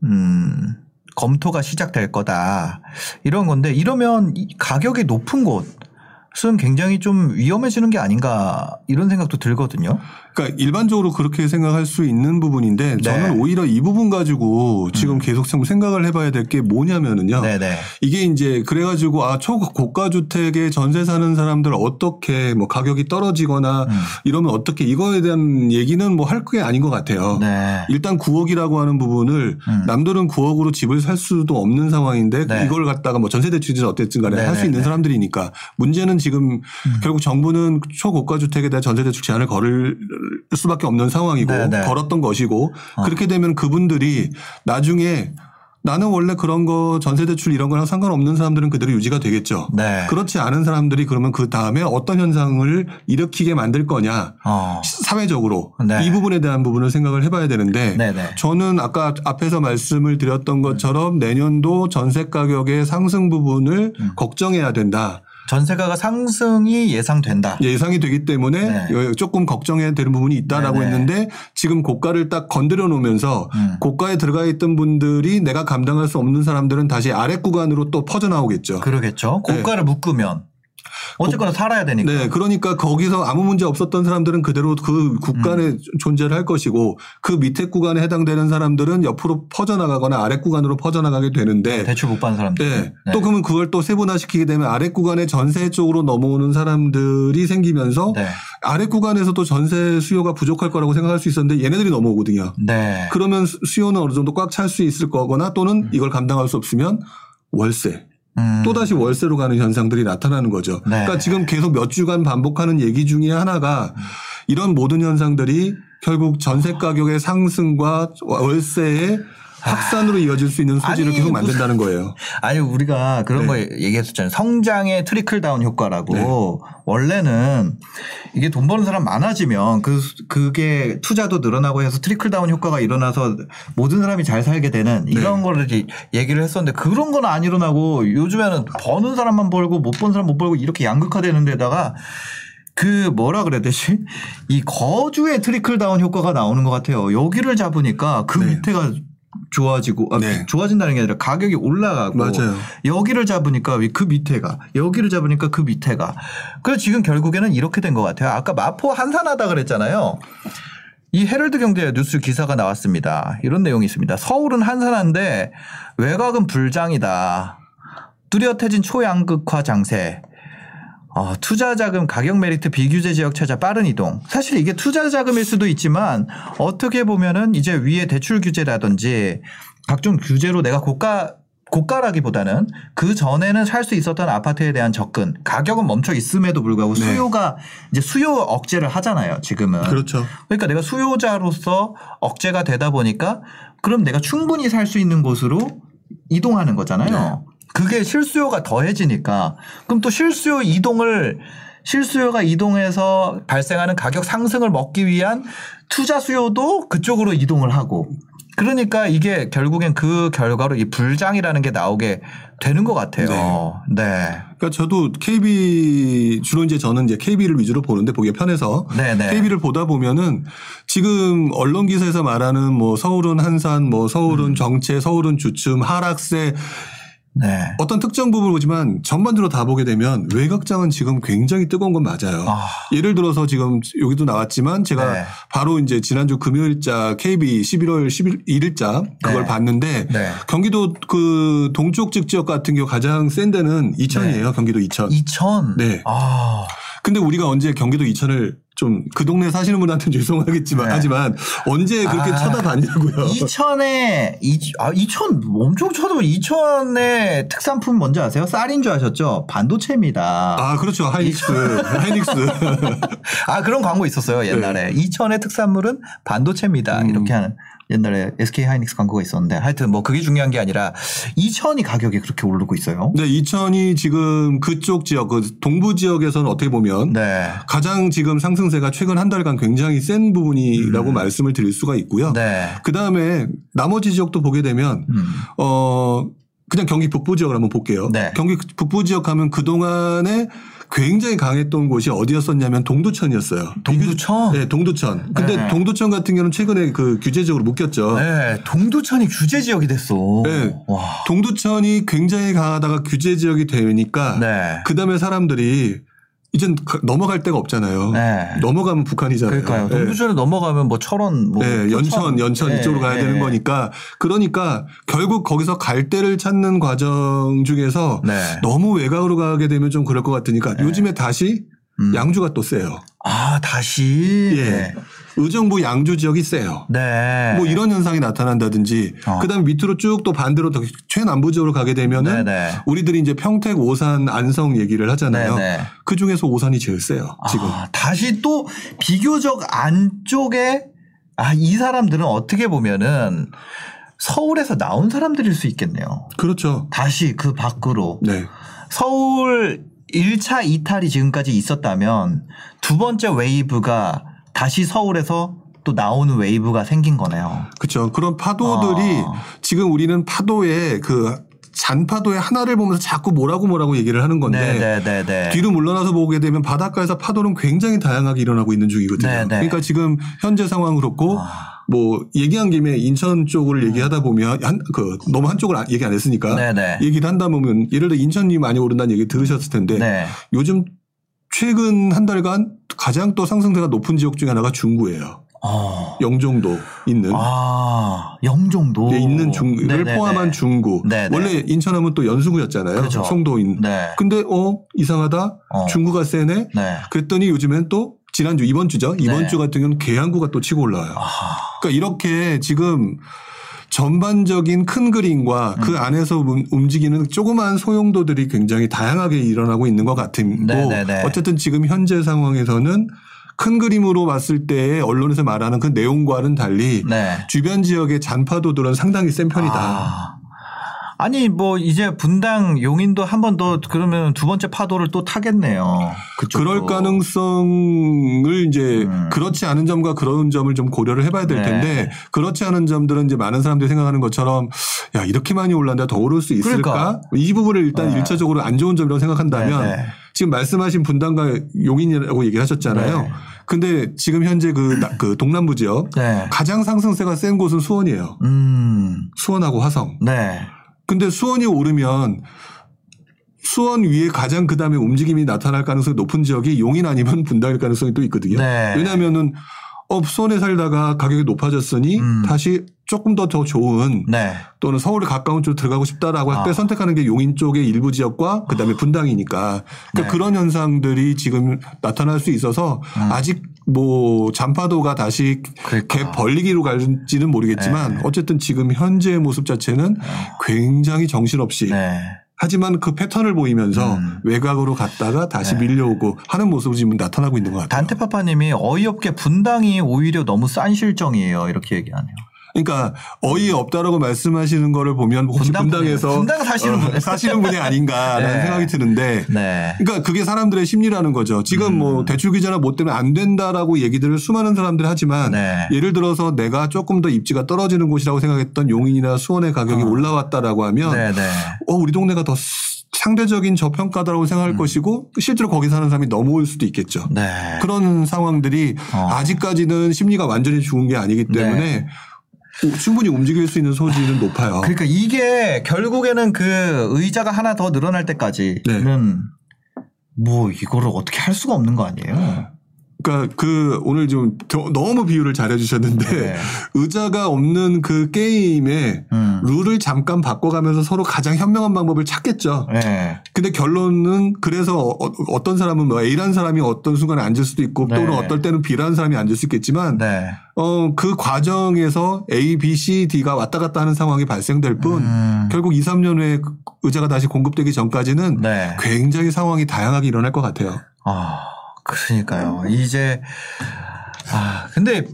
음, 검토가 시작될 거다. 이런 건데 이러면 이 가격이 높은 곳은 굉장히 좀 위험해지는 게 아닌가 이런 생각도 들거든요. 그러니까 일반적으로 그렇게 생각할 수 있는 부분인데 네. 저는 오히려 이 부분 가지고 지금 계속 좀 생각을 해봐야 될 게 뭐냐면은요. 네네. 이게 이제 그래가지고 아 초고가 주택에 전세 사는 사람들 어떻게 뭐 가격이 떨어지거나 음. 이러면 어떻게 이거에 대한 얘기는 뭐 할 게 아닌 것 같아요. 네. 일단 9억이라고 하는 부분을 음. 남들은 9억으로 집을 살 수도 없는 상황인데 네. 이걸 갖다가 뭐 전세 대출이든 어쨌든 간에 네, 할수 네, 있는 네. 사람들이니까 문제는 지금 결국 정부는 초고가 주택에 대한 전세 대출 제한을 걸을 수밖에 없는 상황이고 네, 네. 걸었던 것이고 어. 그렇게 되면 그분들이 나중에 나는 원래 그런 거 전세 대출 이런 거랑 상관없는 사람들은 그대로 유지가 되겠죠. 네. 그렇지 않은 사람들이 그러면 그 다음에 어떤 현상을 일으키게 만들 거냐 어. 사회적으로 네. 이 부분에 대한 부분을 생각을 해봐야 되는데 네네. 저는 아까 앞에서 말씀을 드렸던 것처럼 내년도 전세 가격의 상승 부분을 음. 걱정해야 된다. 전세가가 상승이 예상된다. 예상이 되기 때문에 네. 조금 걱정해야 되는 부분이 있다라고 네네. 했는데 지금 고가를 딱 건드려 놓으면서 음. 고가에 들어가 있던 분들이 내가 감당할 수 없는 사람들은 다시 아래 구간으로 또 퍼져 나오겠죠. 그러겠죠. 고가를 묶으면 어쨌거나 살아야 되니까. 네, 그러니까 거기서 아무 문제 없었던 사람들은 그대로 그 구간에 음. 존재를 할 것이고 그 밑에 구간에 해당되는 사람들은 옆으로 퍼져나가거나 아래 구간으로 퍼져나가게 되는데 대출 못 받는 사람들. 네. 또 그러면 그걸 또 세분화시키게 되면 아래 구간에 전세 쪽으로 넘어오는 사람들이 생기면서 네. 아래 구간에서도 전세 수요가 부족할 거라고 생각할 수 있었는데 얘네들이 넘어오거든요. 네. 그러면 수- 수요는 어느 정도 꽉 찰 수 있을 거거나 또는 이걸 감당할 수 없으면 월세. 음. 또다시 월세로 가는 현상들이 나타나는 거죠. 네. 그러니까 지금 계속 몇 주간 반복하는 얘기 중에 하나가 이런 모든 현상들이 결국 전세 가격의 상승과 월세의 확산으로 이어질 수 있는 소지를 아니, 계속 만든다는 거예요. 아니 우리가 그런 네. 거 얘기했었잖아요. 성장의 trickle down 효과라고. 네. 원래는 이게 돈 버는 사람 많아지면 그 그게 투자도 늘어나고 해서 trickle down 효과가 일어나서 모든 사람이 잘 살게 되는 이런 네. 거를 얘기를 했었는데 그런 건 안 일어나고 요즘에는 버는 사람만 벌고 못 버는 사람 못 벌고 이렇게 양극화되는 데다가 그 뭐라 그래야 되지? 이 거주의 trickle down 효과가 나오는 것 같아요. 여기를 잡으니까 그 네. 밑에가 좋아지고 아, 네. 좋아진다는 게 아니라 가격이 올라가고 맞아요. 여기를 잡으니까 그 밑에가 여기를 잡으니까 그 밑에가 그래서 지금 결국에는 이렇게 된 것 같아요. 아까 마포 한산하다 그랬잖아요. 이 헤럴드 경제 뉴스 기사가 나왔습니다. 이런 내용이 있습니다. 서울은 한산한데 외곽은 불장이다. 뚜렷해진 초양극화 장세. 어, 투자 자금 가격 메리트 비규제 지역 찾아 빠른 이동. 사실 이게 투자 자금일 수도 있지만 어떻게 보면은 이제 위에 대출 규제라든지 각종 규제로 내가 고가 고가라기보다는 그 전에는 살 수 있었던 아파트에 대한 접근 가격은 멈춰 있음에도 불구하고 네. 수요가 이제 수요 억제를 하잖아요 지금은 그렇죠. 그러니까 내가 수요자로서 억제가 되다 보니까 그럼 내가 충분히 살 수 있는 곳으로 이동하는 거잖아요. 네. 그게 실수요가 더해지니까 그럼 또 실수요 이동을 실수요가 이동해서 발생하는 가격 상승을 먹기 위한 투자 수요도 그쪽으로 이동을 하고 그러니까 이게 결국엔 그 결과로 이 불장이라는 게 나오게 되는 것 같아요. 네. 그러니까 저도 KB 주로 이제 저는 이제 KB를 위주로 보는데 보기에 편해서 네, 네. KB를 보다 보면은 지금 언론 기사에서 말하는 뭐 서울은 한산, 뭐 음. 서울은 정체, 서울은 주춤, 하락세 네. 어떤 특정 부분을 보지만 전반적으로 다 보게 되면 외곽장은 지금 굉장히 뜨거운 건 맞아요. 아. 예를 들어서 지금 여기도 나왔지만 제가 네. 바로 이제 지난주 금요일자 KB 11월 11일자 그걸 네. 봤는데 네. 경기도 그 동쪽 지역 같은 경우 가장 센 데는 이천이에요. 경기도 이천. 2000. 네. 아. 근데 우리가 언제 경기도 이천을 좀 그 동네 사시는 분한테는 죄송하겠지만 네. 하지만 언제 그렇게 아. 쳐다봤냐고요. 이천에 이, 아 이천 엄청 쳐도 이천의 특산품 뭔지 아세요? 쌀인 줄 아셨죠? 반도체입니다. 아 그렇죠 하이닉스 하이닉스 아 그런 광고 있었어요 옛날에 이천의 특산물은 반도체입니다 음. 이렇게 하는 옛날에 SK 하이닉스 광고가 있었는데 하여튼 뭐 그게 중요한 게 아니라 이천이 가격이 그렇게 오르고 있어요. 네, 이천이 지금 그쪽 지역, 그 동부 지역에서는 어떻게 보면 네. 가장 지금 상승세가 최근 한 달간 굉장히 센 부분이라고 말씀을 드릴 수가 있고요. 음. 네. 그 다음에 나머지 지역도 보게 되면 음. 어 그냥 경기 북부 지역을 한번 볼게요. 네. 경기 북부 지역 하면 그 동안에 굉장히 강했던 곳이 어디였었냐면 동두천이었어요. 동두천? 네, 동두천. 근데 네. 동두천 같은 경우는 최근에 그 규제적으로 묶였죠. 네. 동두천이 규제 지역이 됐어. 네. 와. 동두천이 굉장히 강하다가 규제 지역이 되니까 네. 그 다음에 사람들이 이젠 가- 넘어갈 데가 없잖아요. 네. 넘어가면 북한이잖아요. 그러니까요. 네. 동두천에 넘어가면 뭐 철원, 뭐 네, 연천, 연천 네, 이쪽으로 가야 네. 되는 거니까 그러니까 결국 거기서 갈 데를 찾는 과정 중에서 네. 너무 외곽으로 가게 되면 좀 그럴 것 같으니까 요즘에 다시 음. 양주가 또 세요. 아 다시. 예. 의정부 양주 지역이 세요. 네. 뭐 이런 현상이 나타난다든지 어. 그다음에 밑으로 쭉 또 반대로 더 최남부 지역으로 가게 되면은 네네. 우리들이 이제 평택, 오산, 안성 얘기를 하잖아요. 네네. 그 중에서 오산이 제일 세요. 지금. 아, 다시 또 비교적 안쪽에 아 이 사람들은 어떻게 보면은 서울에서 나온 사람들일 수 있겠네요. 그렇죠. 다시 그 밖으로 네. 서울 1차 이탈이 지금까지 있었다면 두 번째 웨이브가 다시 서울에서 또 나오는 웨이브가 생긴 거네요. 그렇죠. 그런 파도들이 아. 지금 우리는 파도에 그 잔파도의 하나를 보면서 자꾸 뭐라고 뭐라고 얘기를 하는 건데 네, 네, 네, 네. 뒤로 물러나서 보게 되면 바닷가에서 파도는 굉장히 다양하게 일어나고 있는 중이거든요. 네, 네. 그러니까 지금 현재 상황 그렇고 아. 뭐 얘기한 김에 인천 쪽을 얘기하다 보면 한 그 너무 한쪽을 아- 얘기 안 했으니까 네, 네. 얘기를 한다 보면 예를 들어 인천이 많이 오른다는 얘기 들으셨을 텐데 네. 요즘 최근 한 달간 가장 또 상승세가 높은 지역 중에 하나가 중구예요. 어. 영종도 있는 아, 영종도. 예, 있는 중을 네네네. 포함한 중구. 네네. 원래 인천하면 또 연수구였잖아요. 그렇죠. 송도인. 네. 근데 어 이상하다. 어. 중구가 세네. 네. 그랬더니 요즘엔 또 지난주 이번 주죠. 이번 네. 주 같은 경우는 계양구가 또 치고 올라와요. 아, 그러니까 이렇게 지금 전반적인 큰 그림과 그 음. 안에서 움- 움직이는 조그마한 소용도들이 굉장히 다양하게 일어나고 있는 것 같은 거. 네네네. 어쨌든 지금 현재 상황에서는 큰 그림으로 봤을 때 언론에서 말하는 그 내용과는 달리 네. 주변 지역의 잔파도들은 상당히 센 편이다. 아. 아니 뭐 이제 분당 용인도 한 번 더 그러면 두 번째 파도를 또 타겠네요. 그쪽도. 그럴 가능성을 이제 음. 그렇지 않은 점과 그런 점을 좀 고려를 해봐야 될 네. 텐데 그렇지 않은 점들은 이제 많은 사람들이 생각하는 것처럼 야 이렇게 많이 올랐는데 더 오를 수 있을까? 그러니까. 이 부분을 일단 네. 일차적으로 안 좋은 점이라고 생각한다면 네, 네. 지금 말씀하신 분당과 용인이라고 얘기를 하셨잖아요. 네. 근데 지금 현재 그, 나- 그 동남부 지역 네. 가장 상승세가 센 곳은 수원이에요. 음. 수원하고 화성. 네. 근데 수원이 오르면 수원 위에 가장 그 다음에 움직임이 나타날 가능성이 높은 지역이 용인 아니면 분당일 가능성이 또 있거든요. 네. 왜냐하면은 어, 수원에 살다가 가격이 높아졌으니 음. 다시 조금 더 더 좋은 네. 또는 서울에 가까운 쪽으로 들어가고 싶다라고 할때 아. 선택하는 게 용인 쪽의 일부 지역과 그다음에 분당이니까 그러니까 네. 그런 현상들이 지금 나타날 수 있어서 음. 아직 뭐 잔파도가 다시 그러니까. 개 벌리기로 갈지는 모르겠지만 네. 어쨌든 지금 현재의 모습 자체는 굉장히 정신없이 네. 하지만 그 패턴을 보이면서 음. 외곽으로 갔다가 다시 네. 밀려오고 하는 모습이 지금 나타나고 있는 것 같아요. 단테파파님이 어이없게 분당이 오히려 너무 싼 실정이에요. 이렇게 얘기하네요. 그러니까 어이없다라고 말씀하시는 거를 보면 혹시 분당 분당에서 분당 사시는 분. 사시는 분이 아닌가라는 네. 생각이 드는데 네. 그러니까 그게 사람들의 심리라는 거죠. 지금 음. 뭐 대출 규제나 뭐 때문에 안 된다라고 얘기들을 수많은 사람들이 하지만 네. 예를 들어서 내가 조금 더 입지가 떨어지는 곳이라고 생각했던 용인이나 수원의 가격이 어. 올라왔다라고 하면 네, 네. 어 우리 동네가 더 상대적인 저평가다라고 생각할 음. 것이고 실제로 거기 사는 사람이 넘어올 수도 있겠죠. 네. 그런 상황들이 어. 아직까지는 심리가 완전히 죽은 게 아니기 때문에 네. 충분히 움직일 수 있는 소지는 높아요. 그러니까 이게 결국에는 그 의자가 하나 더 늘어날 때까지는 네. 뭐 이거를 어떻게 할 수가 없는 거 아니에요? 그러니까 그 오늘 좀 더- 너무 비유를 잘해 주셨는데 네. 의자가 없는 그 게임에 음. 룰을 잠깐 바꿔가면서 서로 가장 현명한 방법을 찾겠죠. 네. 근데 결론은 그래서 어, 떤 사람은 뭐 A라는 사람이 어떤 순간에 앉을 수도 있고 네. 또는 어떨 때는 B라는 사람이 앉을 수 있겠지만 네. 어, 그 과정에서 A, B, C, D가 왔다 갔다 하는 상황이 발생될 뿐 음. 결국 2, 3년 후에 그 의자가 다시 공급되기 전까지는 네. 굉장히 상황이 다양하게 일어날 것 같아요. 아, 그러니까요. 이제 아, 근데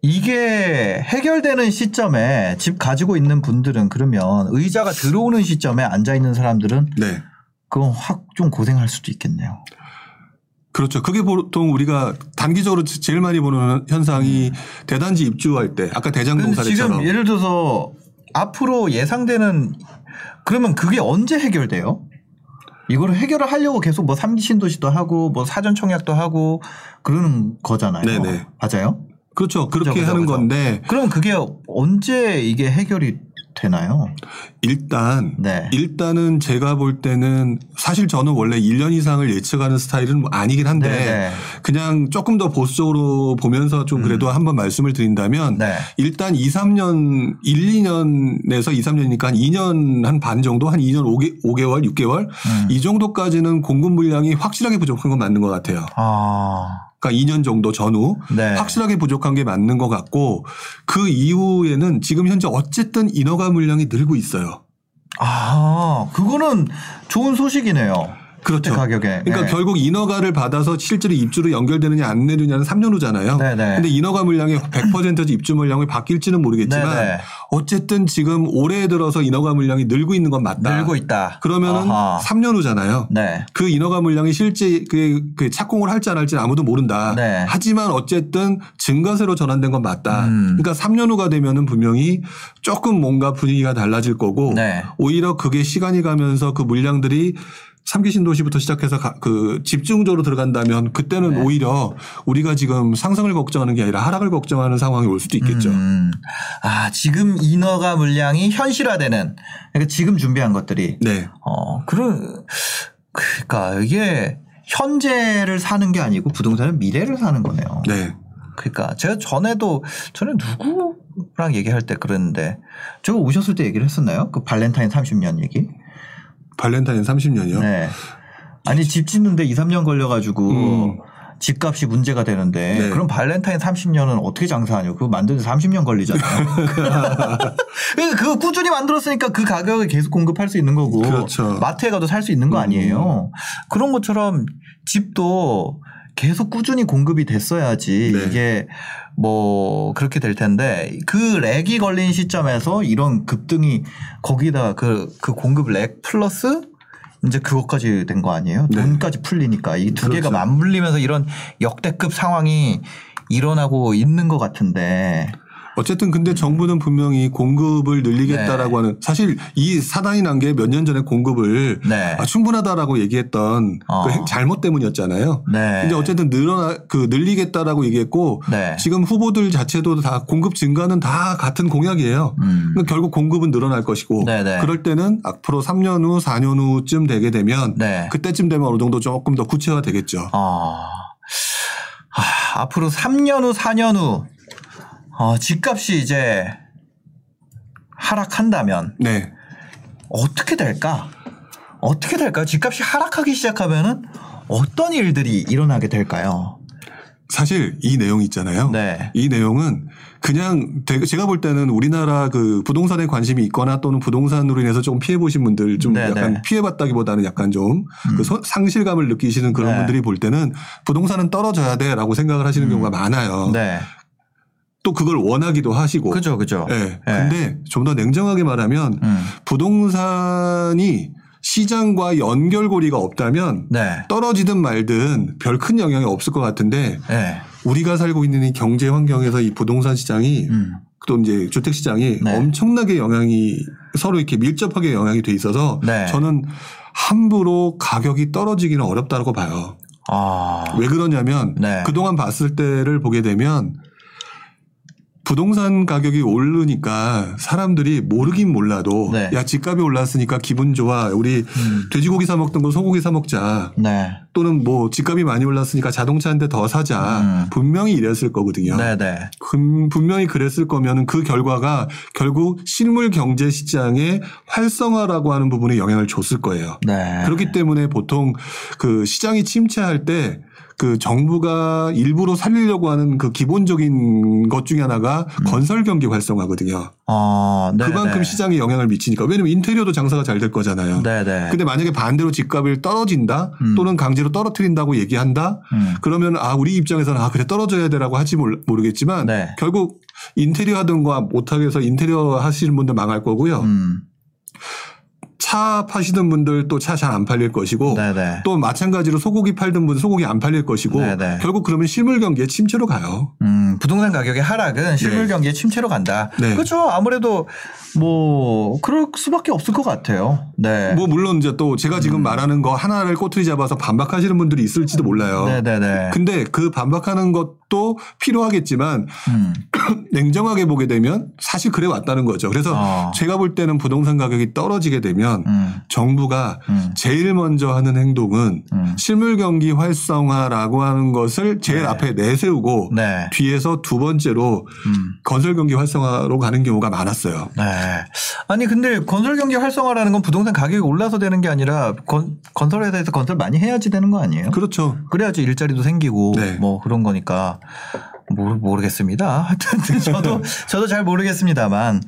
이게 해결되는 시점에 집 가지고 있는 분들은 그러면 의자가 들어오는 시점에 앉아 있는 사람들은 네. 그건 확 좀 고생할 수도 있겠네요. 그렇죠. 그게 보통 우리가 단기적으로 제- 제일 많이 보는 현상이 대단지 입주할 때 아까 대장 근데 동사례처럼 지금 예를 들어서 앞으로 예상되는 그러면 그게 언제 해결돼요? 이거를 해결을 하려고 계속 뭐 삼기 신도시도 하고 뭐 사전 청약도 하고 그러는 거잖아요. 네네. 맞아요? 그렇죠. 그렇게 그죠, 하는 그죠. 건데 그럼 그게 언제 이게 해결이 되나요? 일단 네. 일단은 제가 볼 때는 사실 저는 원래 1년 이상을 예측하는 스타일은 뭐 아니긴 한데 네네. 그냥 조금 더 보수적으로 보면서 좀 그래도 한번 말씀을 드린다면 음. 네. 일단 2, 3년, 1, 2년에서 2, 3년이니까 한 2년 한 반 정도, 한 2년 5개, 5개월, 6개월 음. 이 정도까지는 공급 물량이 확실하게 부족한 건 맞는 것 같아요. 아. 그러니까 2년 정도 전후 네. 확실하게 부족한 게 맞는 것 같고 그 이후에는 지금 현재 어쨌든 인허가 물량이 늘고 있어요. 아, 그거는 좋은 소식이네요. 그렇죠. 가격에. 그러니까 네. 결국 인허가를 받아서 실제로 입주로 연결되느냐 안 되느냐는 3년 후잖아요. 네네. 근데 인허가 물량이 100% 입주 물량이 바뀔지는 모르겠지만 네네. 어쨌든 지금 올해 들어서 인허가 물량이 늘고 있는 건 맞다. 늘고 있다. 그러면은 아하. 3년 후잖아요. 네. 그 인허가 물량이 실제 그, 그 착공을 할지 안 할지는 아무도 모른다. 네. 하지만 어쨌든 증가세로 전환된 건 맞다. 음. 그러니까 3년 후가 되면은 분명히 조금 뭔가 분위기가 달라질 거고 네. 오히려 그게 시간이 가면서 그 물량들이 3기 신도시부터 시작해서 가- 그 집중적으로 들어간다면 그때는 네. 오히려 우리가 지금 상승을 걱정하는 게 아니라 하락을 걱정하는 상황이 올 수도 있겠죠. 음. 아, 지금 인허가 물량이 현실화되는 그러니까 지금 준비한 것들이 네. 어, 그런 그러니까 이게 현재를 사는 게 아니고 부동산은 미래를 사는 거네요. 네. 그러니까 제가 전에도 전에 누구랑 얘기할 때 그랬는데 제가 오셨을 때 얘기를 했었나요? 그 발렌타인 30년 얘기? 발렌타인 30년이요. 네. 아니 집 짓는데 2, 3년 걸려가지고 음. 집값이 문제가 되는데 네. 그럼 발렌타인 30년은 어떻게 장사하냐? 그거 만드는데 30년 걸리잖아요. 그러니까 그거 꾸준히 만들었으니까 그 가격에 계속 공급할 수 있는 거고 그렇죠. 마트에 가도 살 수 있는 거 아니에요. 그런 것처럼 집도 계속 꾸준히 공급이 됐어야지 네. 이게 뭐 그렇게 될 텐데 그 lag이 걸린 시점에서 이런 급등이 거기다 그, 그 공급 lag 플러스 이제 그것까지 된 거 아니에요? 네. 돈까지 풀리니까 이두 개가 그렇죠. 맞물리면서 이런 역대급 상황이 일어나고 있는 것 같은데 어쨌든 근데 정부는 분명히 공급을 늘리겠다라고 네. 하는 사실 이 사단이 난 게 몇 년 전에 공급을 네. 아, 충분하다라고 얘기했던 어. 그 행- 잘못 때문이었잖아요. 네. 근데 어쨌든 늘어나 그 늘리겠다라고 얘기했고 네. 지금 후보들 자체도 다 공급 증가는 다 같은 공약이에요. 음. 그러니까 결국 공급은 늘어날 것이고. 그럴 때는 앞으로 3년 후, 4년 후쯤 되게 되면 네. 그때쯤 되면 어느 정도 조금 더 구체화 되겠죠. 아, 아, 앞으로 3년 후, 4년 후, 어, 집값이 이제 하락한다면 네. 어떻게 될까? 어떻게 될까요? 집값이 하락하기 시작하면은 어떤 일들이 일어나게 될까요? 사실 이 내용 있잖아요. 네. 이 내용은 그냥 제가 볼 때는 우리나라 그 부동산에 관심이 있거나 또는 부동산으로 인해서 조금 피해 보신 분들 좀 네, 약간 네. 피해 봤다기보다는 약간 좀그 음. 상실감을 느끼시는 그런 네. 분들이 볼 때는 부동산은 떨어져야 돼라고 생각을 하시는 경우가 많아요. 네. 또 그걸 원하기도 하시고. 그죠, 그죠. 예. 네. 근데 좀 더 냉정하게 말하면 음. 부동산이 시장과 연결고리가 없다면 네. 떨어지든 말든 별 큰 영향이 없을 것 같은데 네. 우리가 살고 있는 이 경제 환경에서 이 부동산 시장이 음. 또 이제 주택 시장이 네. 엄청나게 영향이 서로 이렇게 밀접하게 영향이 돼 있어서 네. 저는 함부로 가격이 떨어지기는 어렵다고 봐요. 아. 왜 그러냐면 네. 그동안 봤을 때를 보게 되면 부동산 가격이 오르니까 사람들이 모르긴 몰라도 네. 야 집값이 올랐으니까 기분 좋아 우리 음. 돼지고기 사 먹던 거 소고기 사 먹자 네. 또는 뭐 집값이 많이 올랐으니까 자동차 한 대 더 사자 음. 분명히 이랬을 거거든요. 네, 네. 금- 분명히 그랬을 거면은 그 결과가 결국 실물 경제 시장의 활성화라고 하는 부분에 영향을 줬을 거예요. 네. 그렇기 때문에 보통 그 시장이 침체할 때 그 정부가 일부러 살리려고 하는 그 기본적인 것 중에 하나가 건설 경기 활성화거든요. 어, 네. 그만큼 네. 시장에 영향을 미치니까 왜냐면 인테리어도 장사가 잘 될 거잖아요. 네, 네. 근데 만약에 반대로 집값이 떨어진다 음. 또는 강제로 떨어뜨린다고 얘기한다 음. 그러면 아 우리 입장에서는 아 그래 떨어져야 되라고 몰- 모르겠지만 네. 결국 인테리어 하던 거 못하게 해서 인테리어 하시는 분들 망할 거고요. 음. 차 파시던 분들 또 차 잘 안 팔릴 것이고 네네. 또 마찬가지로 소고기 팔던 분 소고기 안 팔릴 것이고 네네. 결국 그러면 실물 경기에 침체로 가요. 음, 부동산 가격의 하락은 실물 네. 경기의 침체로 간다. 네. 그렇죠. 아무래도 뭐 그럴 수밖에 없을 것 같아요. 네. 뭐 물론 이제 또 제가 지금 말하는 거 하나를 꼬투리 잡아서 반박하시는 분들이 있을지도 몰라요. 네네네. 근데 그 반박하는 것도 필요하겠지만 음. 냉정하게 보게 되면 사실 그래 왔다는 거죠. 그래서 어. 제가 볼 때는 부동산 가격이 떨어지게 되면 음. 정부가 음. 제일 먼저 하는 행동은 음. 실물 경기 활성화라고 하는 것을 제일 네. 앞에 내세우고 네. 뒤에서 두 번째로 음. 건설 경기 활성화로 가는 경우가 많았어요. 네. 아니 근데 건설 경기 활성화라는 건 부동산 가격이 올라서 되는 게 아니라 건, 건설회사에서 건설 많이 해야지 되는 거 아니에요? 그렇죠. 그래야지 일자리도 생기고 네. 뭐 그런 거니까 모르, 모르겠습니다. 저도 저도 잘 모르겠습니다만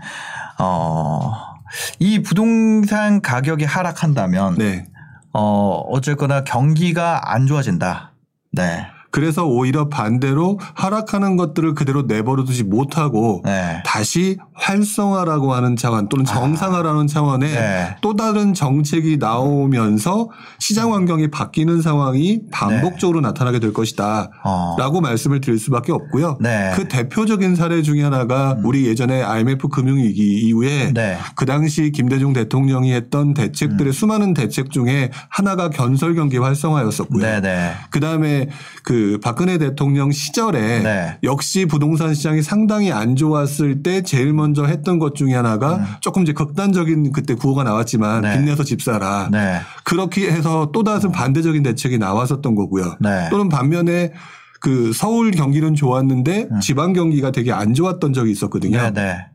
어. 이 부동산 가격이 하락한다면 네. 어 어쨌거나 경기가 안 좋아진다. 네. 그래서 오히려 반대로 하락하는 것들을 그대로 내버려두지 못하고 네. 다시 활성화라고 하는 차원 또는 정상화라는 차원의 아. 네. 또 다른 정책이 나오면서 시장 환경이 바뀌는 상황이 반복적으로 나타나게 될 것이다. 네. 어. 라고 말씀을 드릴 수밖에 없고요. 네. 그 대표적인 사례 중에 하나가 우리 예전에 IMF 금융위기 이후에 네. 그 당시 김대중 대통령이 했던 대책들의 수많은 대책 중에 하나가 건설 경기 활성화였었고요. 네, 네. 그 다음에 그 박근혜 대통령 시절에 네. 역시 부동산 시장이 상당히 안 좋았을 때 제일 먼저 했던 것 중에 하나가 조금 이제 극단적인 그때 구호가 나왔지만 음. 네. 빚내서 집 사라. 네. 그렇게 해서 또 다른 반대적인 대책이 나왔었던 거고요. 네. 또는 반면에 그 서울 경기는 좋았는데 음. 지방 경기가 되게 안 좋았던 적이 있었거든요. 네, 네.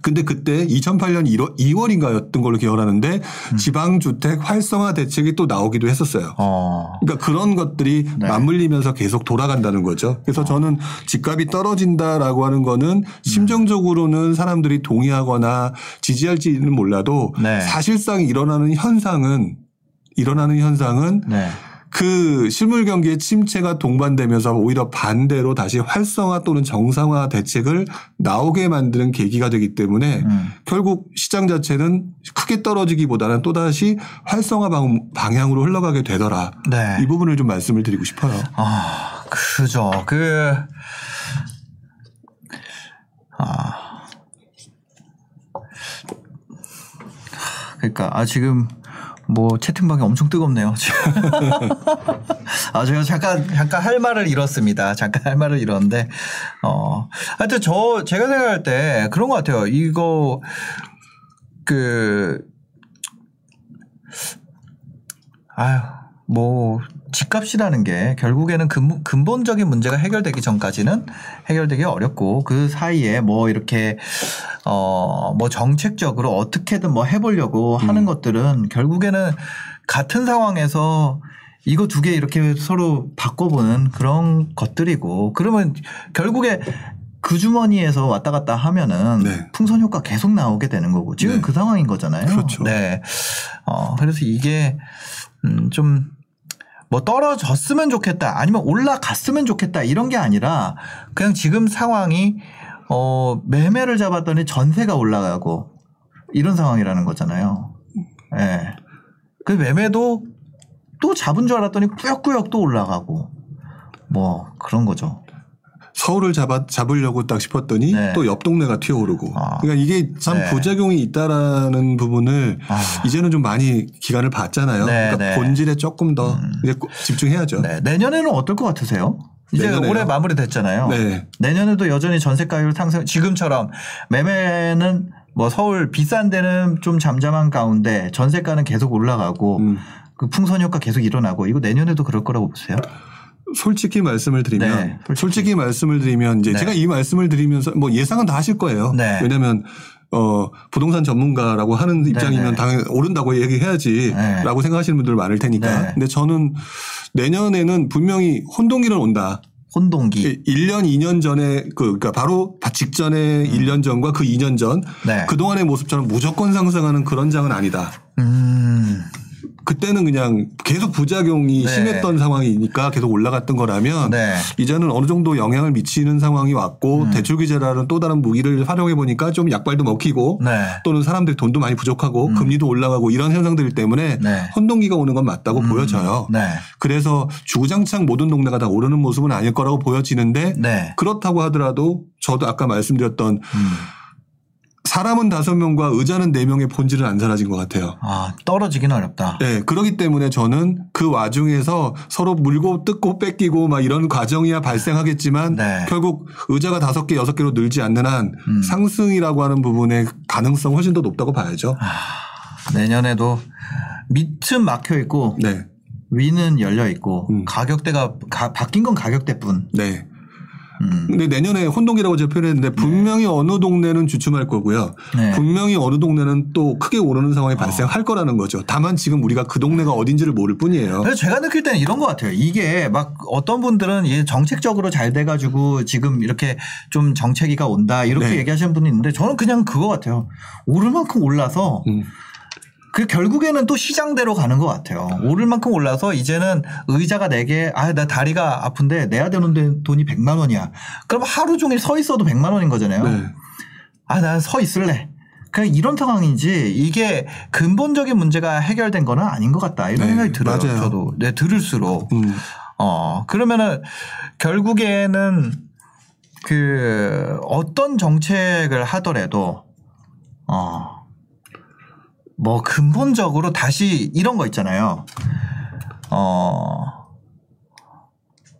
근데 그때 2008년 1월, 2월인가였던 걸로 기억하는데 음. 지방 주택 활성화 대책이 또 나오기도 했었어요. 어. 그러니까 그런 것들이 네. 어. 맞물리면서 계속 돌아간다는 거죠. 그래서 저는 집값이 떨어진다라고 하는 거는 심정적으로는 사람들이 동의하거나 지지할지는 몰라도 네. 사실상 일어나는 현상은 일어나는 현상은 네. 그 실물 경기의 침체가 동반되면서 오히려 반대로 다시 활성화 또는 정상화 대책을 나오게 만드는 계기가 되기 때문에 음. 결국 시장 자체는 크게 떨어지기보다는 또다시 활성화 방- 방향으로 흘러가게 되더라. 네. 이 부분을 좀 말씀을 드리고 싶어요. 아, 그죠. 그, 아. 그러니까, 아, 지금, 뭐, 채팅방이 엄청 뜨겁네요. 아, 제가 잠깐, 잠깐 할 말을 잃었습니다. 잠깐 할 말을 잃었는데, 어. 하여튼 저, 제가 생각할 때 그런 것 같아요. 이거, 그, 아유, 뭐, 집값이라는 게 결국에는 근, 근본적인 문제가 해결되기 전까지는 해결되기 어렵고 그 사이에 뭐 이렇게 어, 뭐 정책적으로 어떻게든 뭐 해보려고 하는 것들은 결국에는 같은 상황에서 이거 두 개 이렇게 서로 바꿔보는 그런 것들이고 그러면 결국에 그 주머니에서 왔다 갔다 하면은 네. 풍선 효과 계속 나오게 되는 거고 지금 네. 그 상황인 거잖아요. 그렇죠. 네. 어, 그래서 이게 음, 좀 뭐 떨어졌으면 좋겠다 아니면 올라갔으면 좋겠다 이런 게 아니라 그냥 지금 상황이 어, 매매를 잡았더니 전세가 올라가고 이런 상황이라는 거잖아요. 예. 네. 그 매매도 또 잡은 줄 알았더니 꾸역꾸역 또 올라가고 뭐 그런 거죠. 서울을 잡아, 잡으려고 딱 싶었더니 네. 또옆 동네가 튀어오르고. 아. 그러니까 이게 참 네. 부작용이 있다라는 부분을 아. 이제는 좀 많이 기간을 봤잖아요. 네, 그러니까 네. 본질에 조금 더 음. 이제 꼭 집중해야죠. 네. 내년에는 어떨 것 같으세요? 이제 내년에요? 올해 마무리됐잖아요. 네. 내년에도 여전히 전세 가율 상승 지금처럼 매매는 뭐 서울 비싼 데는 좀 잠잠한 가운데 전세가는 계속 올라가고 음. 그 풍선 효과 계속 일어나고 이거 내년에도 그럴 거라고 보세요? 솔직히 말씀을 드리면 네, 솔직히. 솔직히. 말씀을 드리면 이제 네. 제가 이 말씀을 드리면서 뭐 예상은 다 하실 거예요. 네. 왜냐하면 어 부동산 전문가라고 하는 입장이면 네. 당연히 오른다고 네. 얘기해야지라고 생각하시는 분들 많을 테니까. 네. 근데 저는 내년에는 분명히 혼동기는 온다. 혼동기. 1년, 2년 전에 그 그러니까 바로 직전에 1년 전과 그 2년 전 음. 네. 그동안의 모습처럼 무조건 상승하는 그런 장은 아니다. 음. 그때는 그냥 계속 부작용이 네. 심했던 상황이니까 계속 올라갔던 거라면 네. 이제는 어느 정도 영향을 미치는 상황이 왔고 음. 대출 규제라는 또 다른 무기를 활용해 보니까 좀 약발도 먹히고 네. 또는 사람들이 돈도 많이 부족하고 음. 금리도 올라가고 이런 현상들 때문에 네. 혼동기가 오는 건 맞다고 음. 보여져요. 네. 그래서 주구장창 모든 동네가 다 오르는 모습은 아닐 거라고 보여지는데 네. 그렇다고 하더라도 저도 아까 말씀드렸던 음. 사람은 다섯 명과 의자는 네 명의 본질은 안 사라진 것 같아요. 아, 떨어지긴 어렵다. 네, 그렇기 때문에 저는 그 와중에서 서로 물고 뜯고 뺏기고 막 이런 과정이야 발생하겠지만 네. 결국 의자가 다섯 개, 여섯 개로 늘지 않는 한 음. 상승이라고 하는 부분의 가능성 훨씬 더 높다고 봐야죠. 내년에도 밑은 막혀 있고 네, 위는 열려 있고 음. 가격대가 가- 바뀐 건 가격대뿐. 네. 음. 근데 내년에 혼동기라고 제가 표현했는데 분명히 어느 동네는 주춤할 거고요. 네. 분명히 어느 동네는 또 크게 오르는 상황이 발생할 거라는 거죠. 다만 지금 우리가 그 동네가 어딘지를 모를 뿐이에요. 그래서 제가 느낄 때는 이런 것 같아요. 이게 막 어떤 분들은 이게 정책적으로 잘 돼가지고 지금 이렇게 좀 정체기가 온다 이렇게 네. 얘기하시는 분이 있는데 저는 그냥 그거 같아요. 오를 만큼 올라서 음. 그 결국에는 또 시장대로 가는 것 같아요. 오를 만큼 올라서 이제는 의자가 내게 아 나 다리가 아픈데 내야 되는 돈이 100만 원이야. 그럼 하루 종일 서 있어도 100만 원인 거잖아요. 네. 아, 난 서 있을래. 그냥 이런 상황인지 이게 근본적인 문제가 해결된 거는 아닌 것 같다. 이런 네, 생각이 들어요. 맞아요. 저도. 네, 들을수록. 음. 어, 그러면은 결국에는 그 어떤 정책을 하더라도 어, 뭐 근본적으로 다시 이런 거 있잖아요. 어,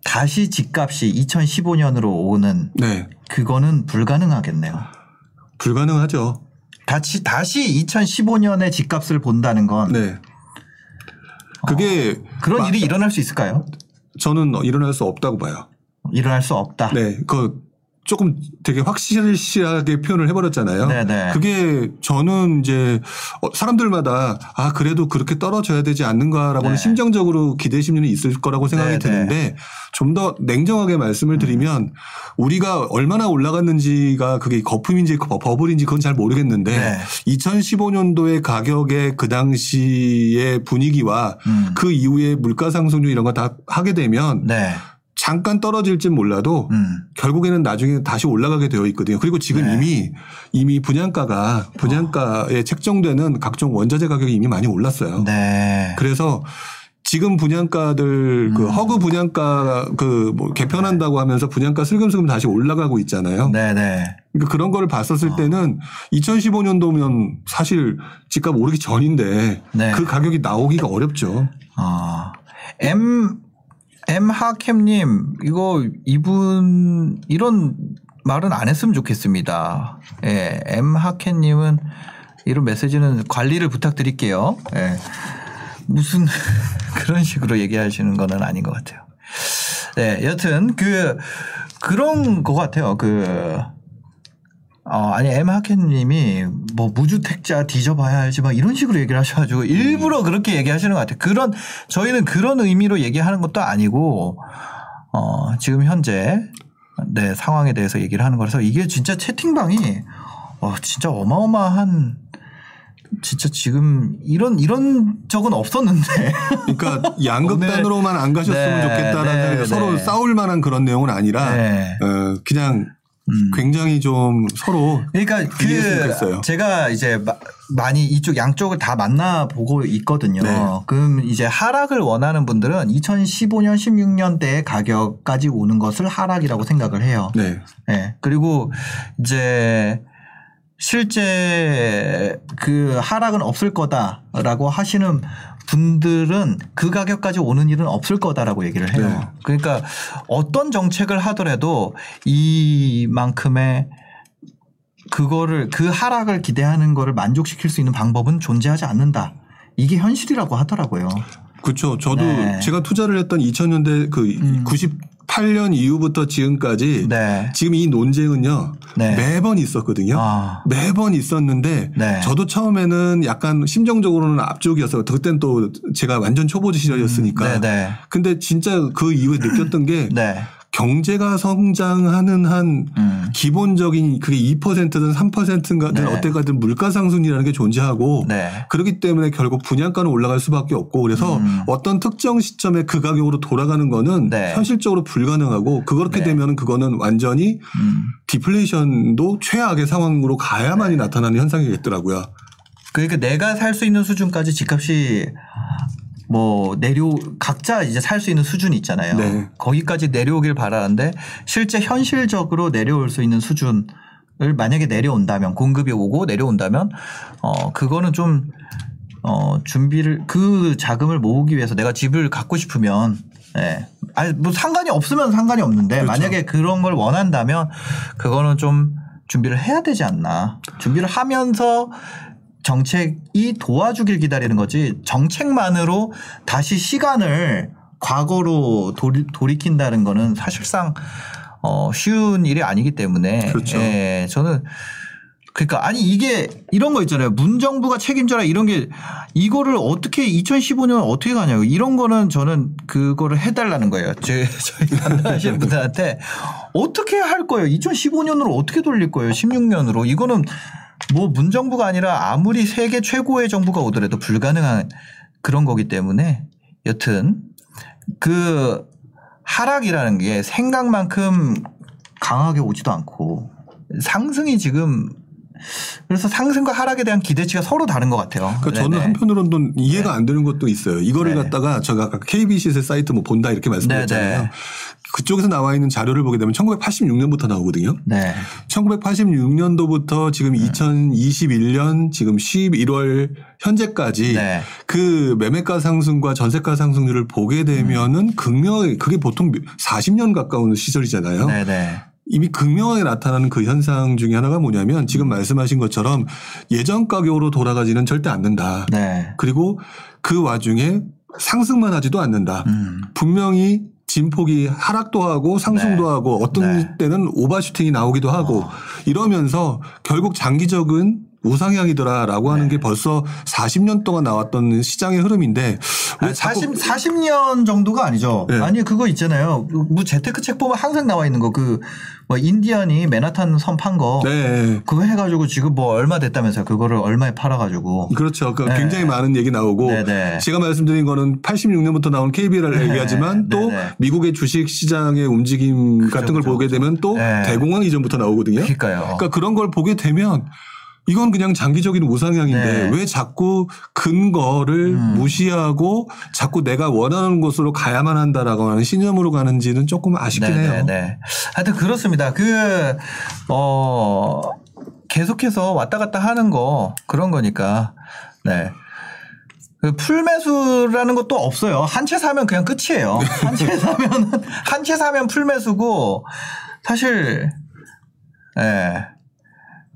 다시 집값이 2015년으로 오는 네. 그거는 불가능하겠네요. 불가능하죠. 다시 다시 2015년의 집값을 본다는 건 네. 그게 그런 마- 일이 일어날 수 있을까요? 저는 일어날 수 없다고 봐요. 일어날 수 없다. 네. 그 조금 되게 확실하게 표현을 해버렸잖아요. 네네. 그게 저는 이제 어, 사람들마다 아 그래도 그렇게 떨어져야 되지 않는가라고는 네. 심정적으로 기대 심리는 있을 거라고 생각이 네네. 드는데 좀 더 냉정하게 말씀을 음. 드리면 우리가 얼마나 올라갔는지가 그게 거품인지 버- 버블인지 그건 잘 모르겠는데 네. 2015년도의 가격의 그 당시의 분위기와 음. 그 이후에 물가 상승률 이런 거 다 하게 되면 네. 잠깐 떨어질진 몰라도 음. 결국에는 나중에 다시 올라가게 되어 있거든요. 그리고 지금 네. 이미 이미 분양가가 분양가에 책정되는 각종 원자재 가격이 이미 많이 올랐어요. 네. 그래서 지금 분양가들 그 음. 허그 분양가 그 뭐 개편한다고 하면서 분양가 슬금슬금 다시 올라가고 있잖아요. 네네. 그러니까 그런 거를 봤었을 때는 2015년도면 사실 집값 오르기 전인데 네. 그 가격이 나오기가 어렵죠. 아, M, M 하캠님, 이거 이분, 이런 말은 안 했으면 좋겠습니다. 예, M 하캠님은 이런 메시지는 관리를 부탁드릴게요. 예. 무슨 그런 식으로 얘기하시는 거는 아닌 것 같아요. 네, 여튼 그, 그런 것 같아요. 그, 어, 아니, M 하켄 님이 뭐 무주택자 뒤져봐야 알지 막 이런 식으로 얘기를 하셔가지고 일부러 그렇게 얘기하시는 것 같아요. 그런, 저희는 그런 의미로 얘기하는 것도 아니고, 어, 지금 현재, 네, 상황에 대해서 얘기를 하는 거라서 이게 진짜 채팅방이, 어, 진짜 어마어마한, 진짜 지금 이런, 이런 적은 없었는데. 그러니까 양극단으로만 안 가셨으면 네, 좋겠다라는 네, 서로 네. 싸울 만한 그런 내용은 아니라 네. 어, 그냥 음. 굉장히 좀 서로 그러니까 그. 제가 이제 마- 많이 이쪽 양쪽을 다 만나 보고 있거든요. 네. 그럼 이제 하락을 원하는 분들은 2015년 16년대의 가격까지 오는 것을 하락이라고 생각을 해요. 네. 네. 그리고 이제 실제 그 하락은 없을 거다라고 하시는 분들은 그 가격까지 오는 일은 없을 거다라고 얘기를 해요. 네. 그러니까 어떤 정책을 하더라도 이만큼의 그거를 그 하락을 기대하는 거를 만족시킬 수 있는 방법은 존재하지 않는다. 이게 현실이라고 하더라고요. 그렇죠. 저도 네. 제가 투자를 했던 2000년대 그 음. 98년 이후부터 지금까지 네. 지금 이 논쟁은요 네. 매번 있었거든요. 아. 매번 있었는데 네. 저도 처음에는 약간 심정적으로는 앞쪽이었어요. 그때는 또 제가 완전 초보 시절이었으니까. 네, 네. 근데 진짜 그 이후에 느꼈던 게 네. 경제가 성장하는 한 음. 기본적인 그게 2%든 3%든 네. 어때가든 물가 상승이라는 게 존재하고 네. 그렇기 때문에 결국 분양가는 올라갈 수밖에 없고 그래서 음. 어떤 특정 시점에 그 가격으로 돌아가는 거는 네. 현실적으로 불가능하고 그렇게 네. 되면 그거는 완전히 음. 디플레이션도 최악의 상황으로 가야만이 네. 나타나는 현상이겠더라고요. 그러니까 내가 살 수 있는 수준까지 집값이 뭐 내려 각자 이제 살 수 있는 수준이 있잖아요. 네. 거기까지 내려오길 바라는데 실제 현실적으로 내려올 수 있는 수준 을 만약에 내려온다면 공급이 오고 내려온다면 어 그거는 좀 어, 준비를, 그 자금을 모으기 위해서 내가 집을 갖고 싶으면, 예. 아니, 뭐 상관이 없으면 상관이 없는데, 그렇죠. 만약에 그런 걸 원한다면, 그거는 좀 준비를 해야 되지 않나. 준비를 하면서 정책이 도와주길 기다리는 거지, 정책만으로 다시 시간을 과거로 돌이, 돌이킨다는 거는 사실상 어, 쉬운 일이 아니기 때문에. 그렇죠. 예, 저는 그러니까 아니 이게 이런 거 있잖아요. 문정부가 책임져라 이런 게 이거를 어떻게 2015년 어떻게 가냐고 이런 거는 저는 그거를 해달라는 거예요. 제 저희 만나시는 분들한테 어떻게 할 거예요. 2015년으로 어떻게 돌릴 거예요. 16년으로 이거는 뭐 문정부가 아니라 아무리 세계 최고의 정부가 오더라도 불가능한 그런 거기 때문에 여튼 그 하락이라는 게 생각만큼 강하게 오지도 않고 상승이 지금 그래서 상승과 하락에 대한 기대치가 서로 다른 것 같아요. 그러니까 저는. 한편으로는 이해가 안 되는 것도 있어요. 이거를 네네. 갖다가 제가 아까 KBC 사이트 뭐 본다 이렇게 말씀드렸잖아요. 그쪽에서 나와 있는 자료를 보게 되면 1986년부터 나오거든요. 네. 1986년도부터 지금 음. 2021년 지금 11월 현재까지 네. 그 매매가 상승과 전세가 상승률을 보게 음. 되면은 극명하게 그게 보통 40년 가까운 시절이잖아요. 네네. 이미 극명하게 나타나는 그 현상 중에 하나가 뭐냐면 지금 말씀하신 것처럼 예전 가격으로 돌아가지는 절대 않는다. 네. 그리고 그 와중에 상승만 하지도 않는다. 음. 분명히 진폭이 하락도 하고 상승도 네. 하고 어떤 네. 때는 오버슈팅이 나오기도 하고 이러면서 결국 장기적인 우상향이더라라고 하는 네. 게 벌써 40년 동안 나왔던 시장의 흐름인데 왜 아니, 자꾸 40, 40년 정도가 아니죠. 네. 아니, 그거 있잖아요. 뭐 재테크 책 보면 항상 나와 있는 거. 그, 뭐, 인디언이 맨하탄 섬 판 거. 네. 그거 해가지고 지금 뭐 얼마 됐다면서요. 그거를 얼마에 팔아가지고. 그렇죠. 그 네. 굉장히 많은 얘기 나오고 네네. 제가 말씀드린 거는 86년부터 나온 KB를 네. 얘기하지만 또. 미국의 주식 시장의 움직임 그죠, 같은 걸 그죠, 보게 그죠. 되면 또 네. 대공황 이전부터 나오거든요. 그러니까요. 그러니까 그런 걸 보게 되면 이건 그냥 장기적인 우상향인데 네. 왜 자꾸 근거를 음. 무시하고 자꾸 내가 원하는 곳으로 가야만 한다라고 하는 신념으로 가는지는 조금 아쉽긴 해요. 네. 하여튼 그렇습니다. 그, 어, 계속해서 왔다 갔다 하는 거 그런 거니까. 네. 그 풀매수라는 것도 없어요. 한 채 사면 그냥 끝이에요. 한 채 사면, 한 채 사면 풀매수고 사실, 예.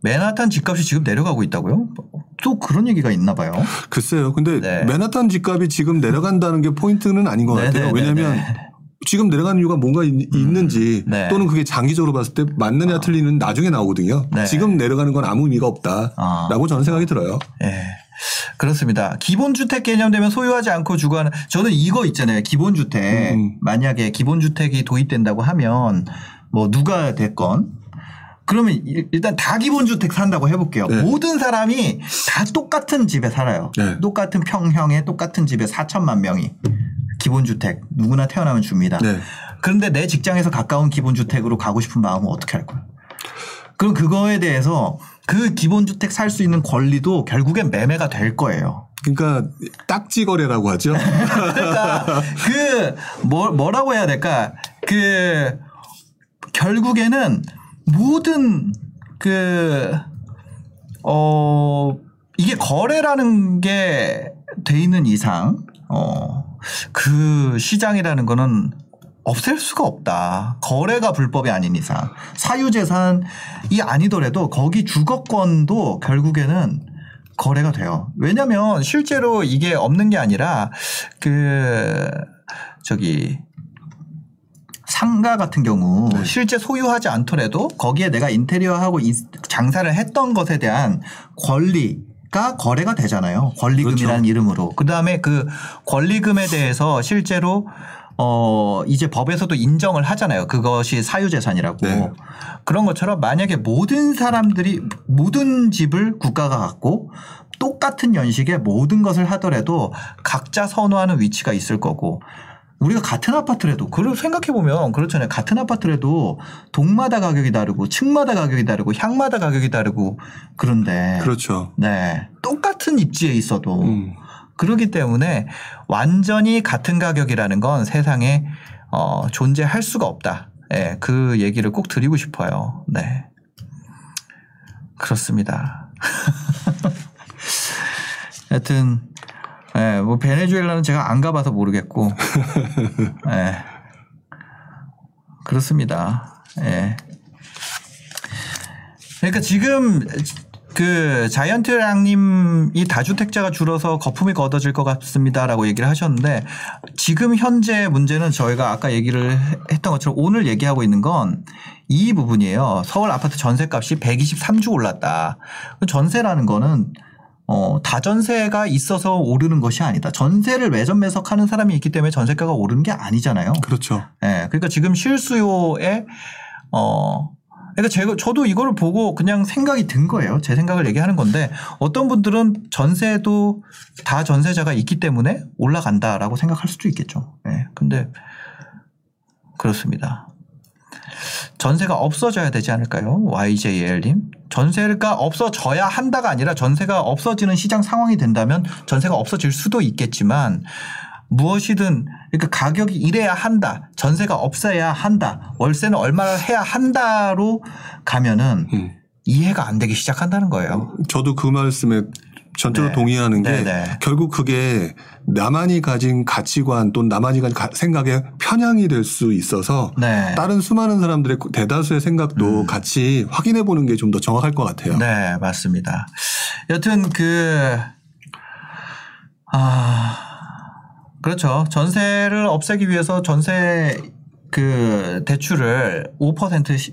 맨하탄 집값이 지금 내려가고 있다고요? 또 그런 얘기가 있나 봐요. 글쎄요. 근데 네. 맨하탄 집값이 지금 내려간다는 게 포인트는 아닌 것 같아요. 왜냐하면 지금 내려가는 이유가 뭔가 있, 는지 네. 또는 그게 장기적으로 봤을 때 맞느냐 틀리는 나중에 나오거든요. 네. 지금 내려가는 건 아무 의미가 없다라고 아. 저는 생각이 들어요. 예. 그렇습니다. 기본주택 개념 되면 소유하지 않고 주거하는 저는 이거 있잖아요. 기본주택. 음. 만약에 기본주택이 도입된다고 하면 뭐 누가 됐건 그러면 일- 일단 다 기본주택 산다고 해볼게요. 네. 모든 사람이 다 똑같은 집에 살아요. 네. 똑같은 평형의 똑같은 집에 4천만 명이 기본주택 누구나 태어나면 줍니다. 네. 그런데 내 직장에서 가까운 기본주택으로 가고 싶은 마음은 어떻게 할 거예요? 그럼 그거에 대해서 그 기본주택 살 수 있는 권리도 결국엔 매매가 될 거예요. 그러니까 딱지 거래라고 하죠. 그러니까 그 뭐, 뭐라고 해야 될까? 그 결국에는 모든 그 어, 이게 거래라는 게 돼 있는 이상, 어, 그 시장이라는 거는 없앨 수가 없다. 거래가 불법이 아닌 이상. 사유재산이 아니더라도 거기 주거권도 결국에는 거래가 돼요. 왜냐면 실제로 이게 없는 게 아니라 그, 저기, 상가 같은 경우 네. 실제 소유하지 않더라도 거기에 내가 인테리어하고 이- 장사를 했던 것에 대한 권리 가 거래가 되잖아요. 권리금이라는 그렇죠. 이름으로. 그 다음에 그 권리금에 대해서 실제로 어 이제 법에서도 인정을 하잖아요. 그것이 사유재산이라고. 네. 그런 것처럼 만약에 모든 사람들이 모든 집을 국가가 갖고 똑같은 연식의 모든 것을 하더라도 각자 선호하는 위치가 있을 거고 우리가 같은 아파트라도 그걸 생각해 보면 그렇잖아요. 같은 아파트라도 동마다 가격이 다르고 층마다 가격이 다르고 향마다 가격이 다르고 그런데 그렇죠. 네 똑같은 입지에 있어도 음. 그렇기 때문에 완전히 같은 가격이라는 건 세상에 어, 존재할 수가 없다. 예, 그 얘기를 꼭 드리고 싶어요. 네. 그렇습니다. 하여튼, 예, 뭐, 베네수엘라는 제가 안 가봐서 모르겠고, 예. 그렇습니다. 예. 그러니까 지금 그 자이언트랑님이 다주택자가 줄어서 거품이 걷어질 것 같습니다라고 얘기를 하셨는데 지금 현재 문제는 저희가 아까 얘기를 했던 것처럼 오늘 얘기하고 있는 건 이 부분이에요. 서울 아파트 전세값이 123주 올랐다. 전세라는 거는 어, 다전세가 있어서 오르는 것이 아니다. 전세를 외전 매석하는 사람이 있기 때문에 전세가가 오르는 게 아니잖아요. 그렇죠. 예. 그러니까 지금 실수요에 어 그러니까 제가 저도 이거를 보고 그냥 생각이 든 거예요. 제 생각을 얘기하는 건데 어떤 분들은 전세도 다 전세자가 있기 때문에 올라간다라고 생각할 수도 있겠죠. 예. 네. 근데 그렇습니다. 전세가 없어져야 되지 않을까요? YJL님. 전세가 없어져야 한다가 아니라 전세가 없어지는 시장 상황이 된다면 전세가 없어질 수도 있겠지만 무엇이든 그러니까 가격이 이래야 한다. 전세가 없어야 한다. 월세는 얼마를 해야 한다로 가면은 음. 이해가 안 되기 시작한다는 거예요. 저도 그 말씀에 전적으로 네. 동의하는 게 네네. 네. 결국 그게 나만이 가진 가치관 또는 나만이 가진 생각의 편향이 될 수 있어서 네. 다른 수많은 사람들의 대다수의 생각도 음. 같이 확인해 보는 게 좀 더 정확할 것 같아요. 네, 맞습니다. 여튼 그, 아, 그렇죠. 전세를 없애기 위해서 전세 그 대출을 5%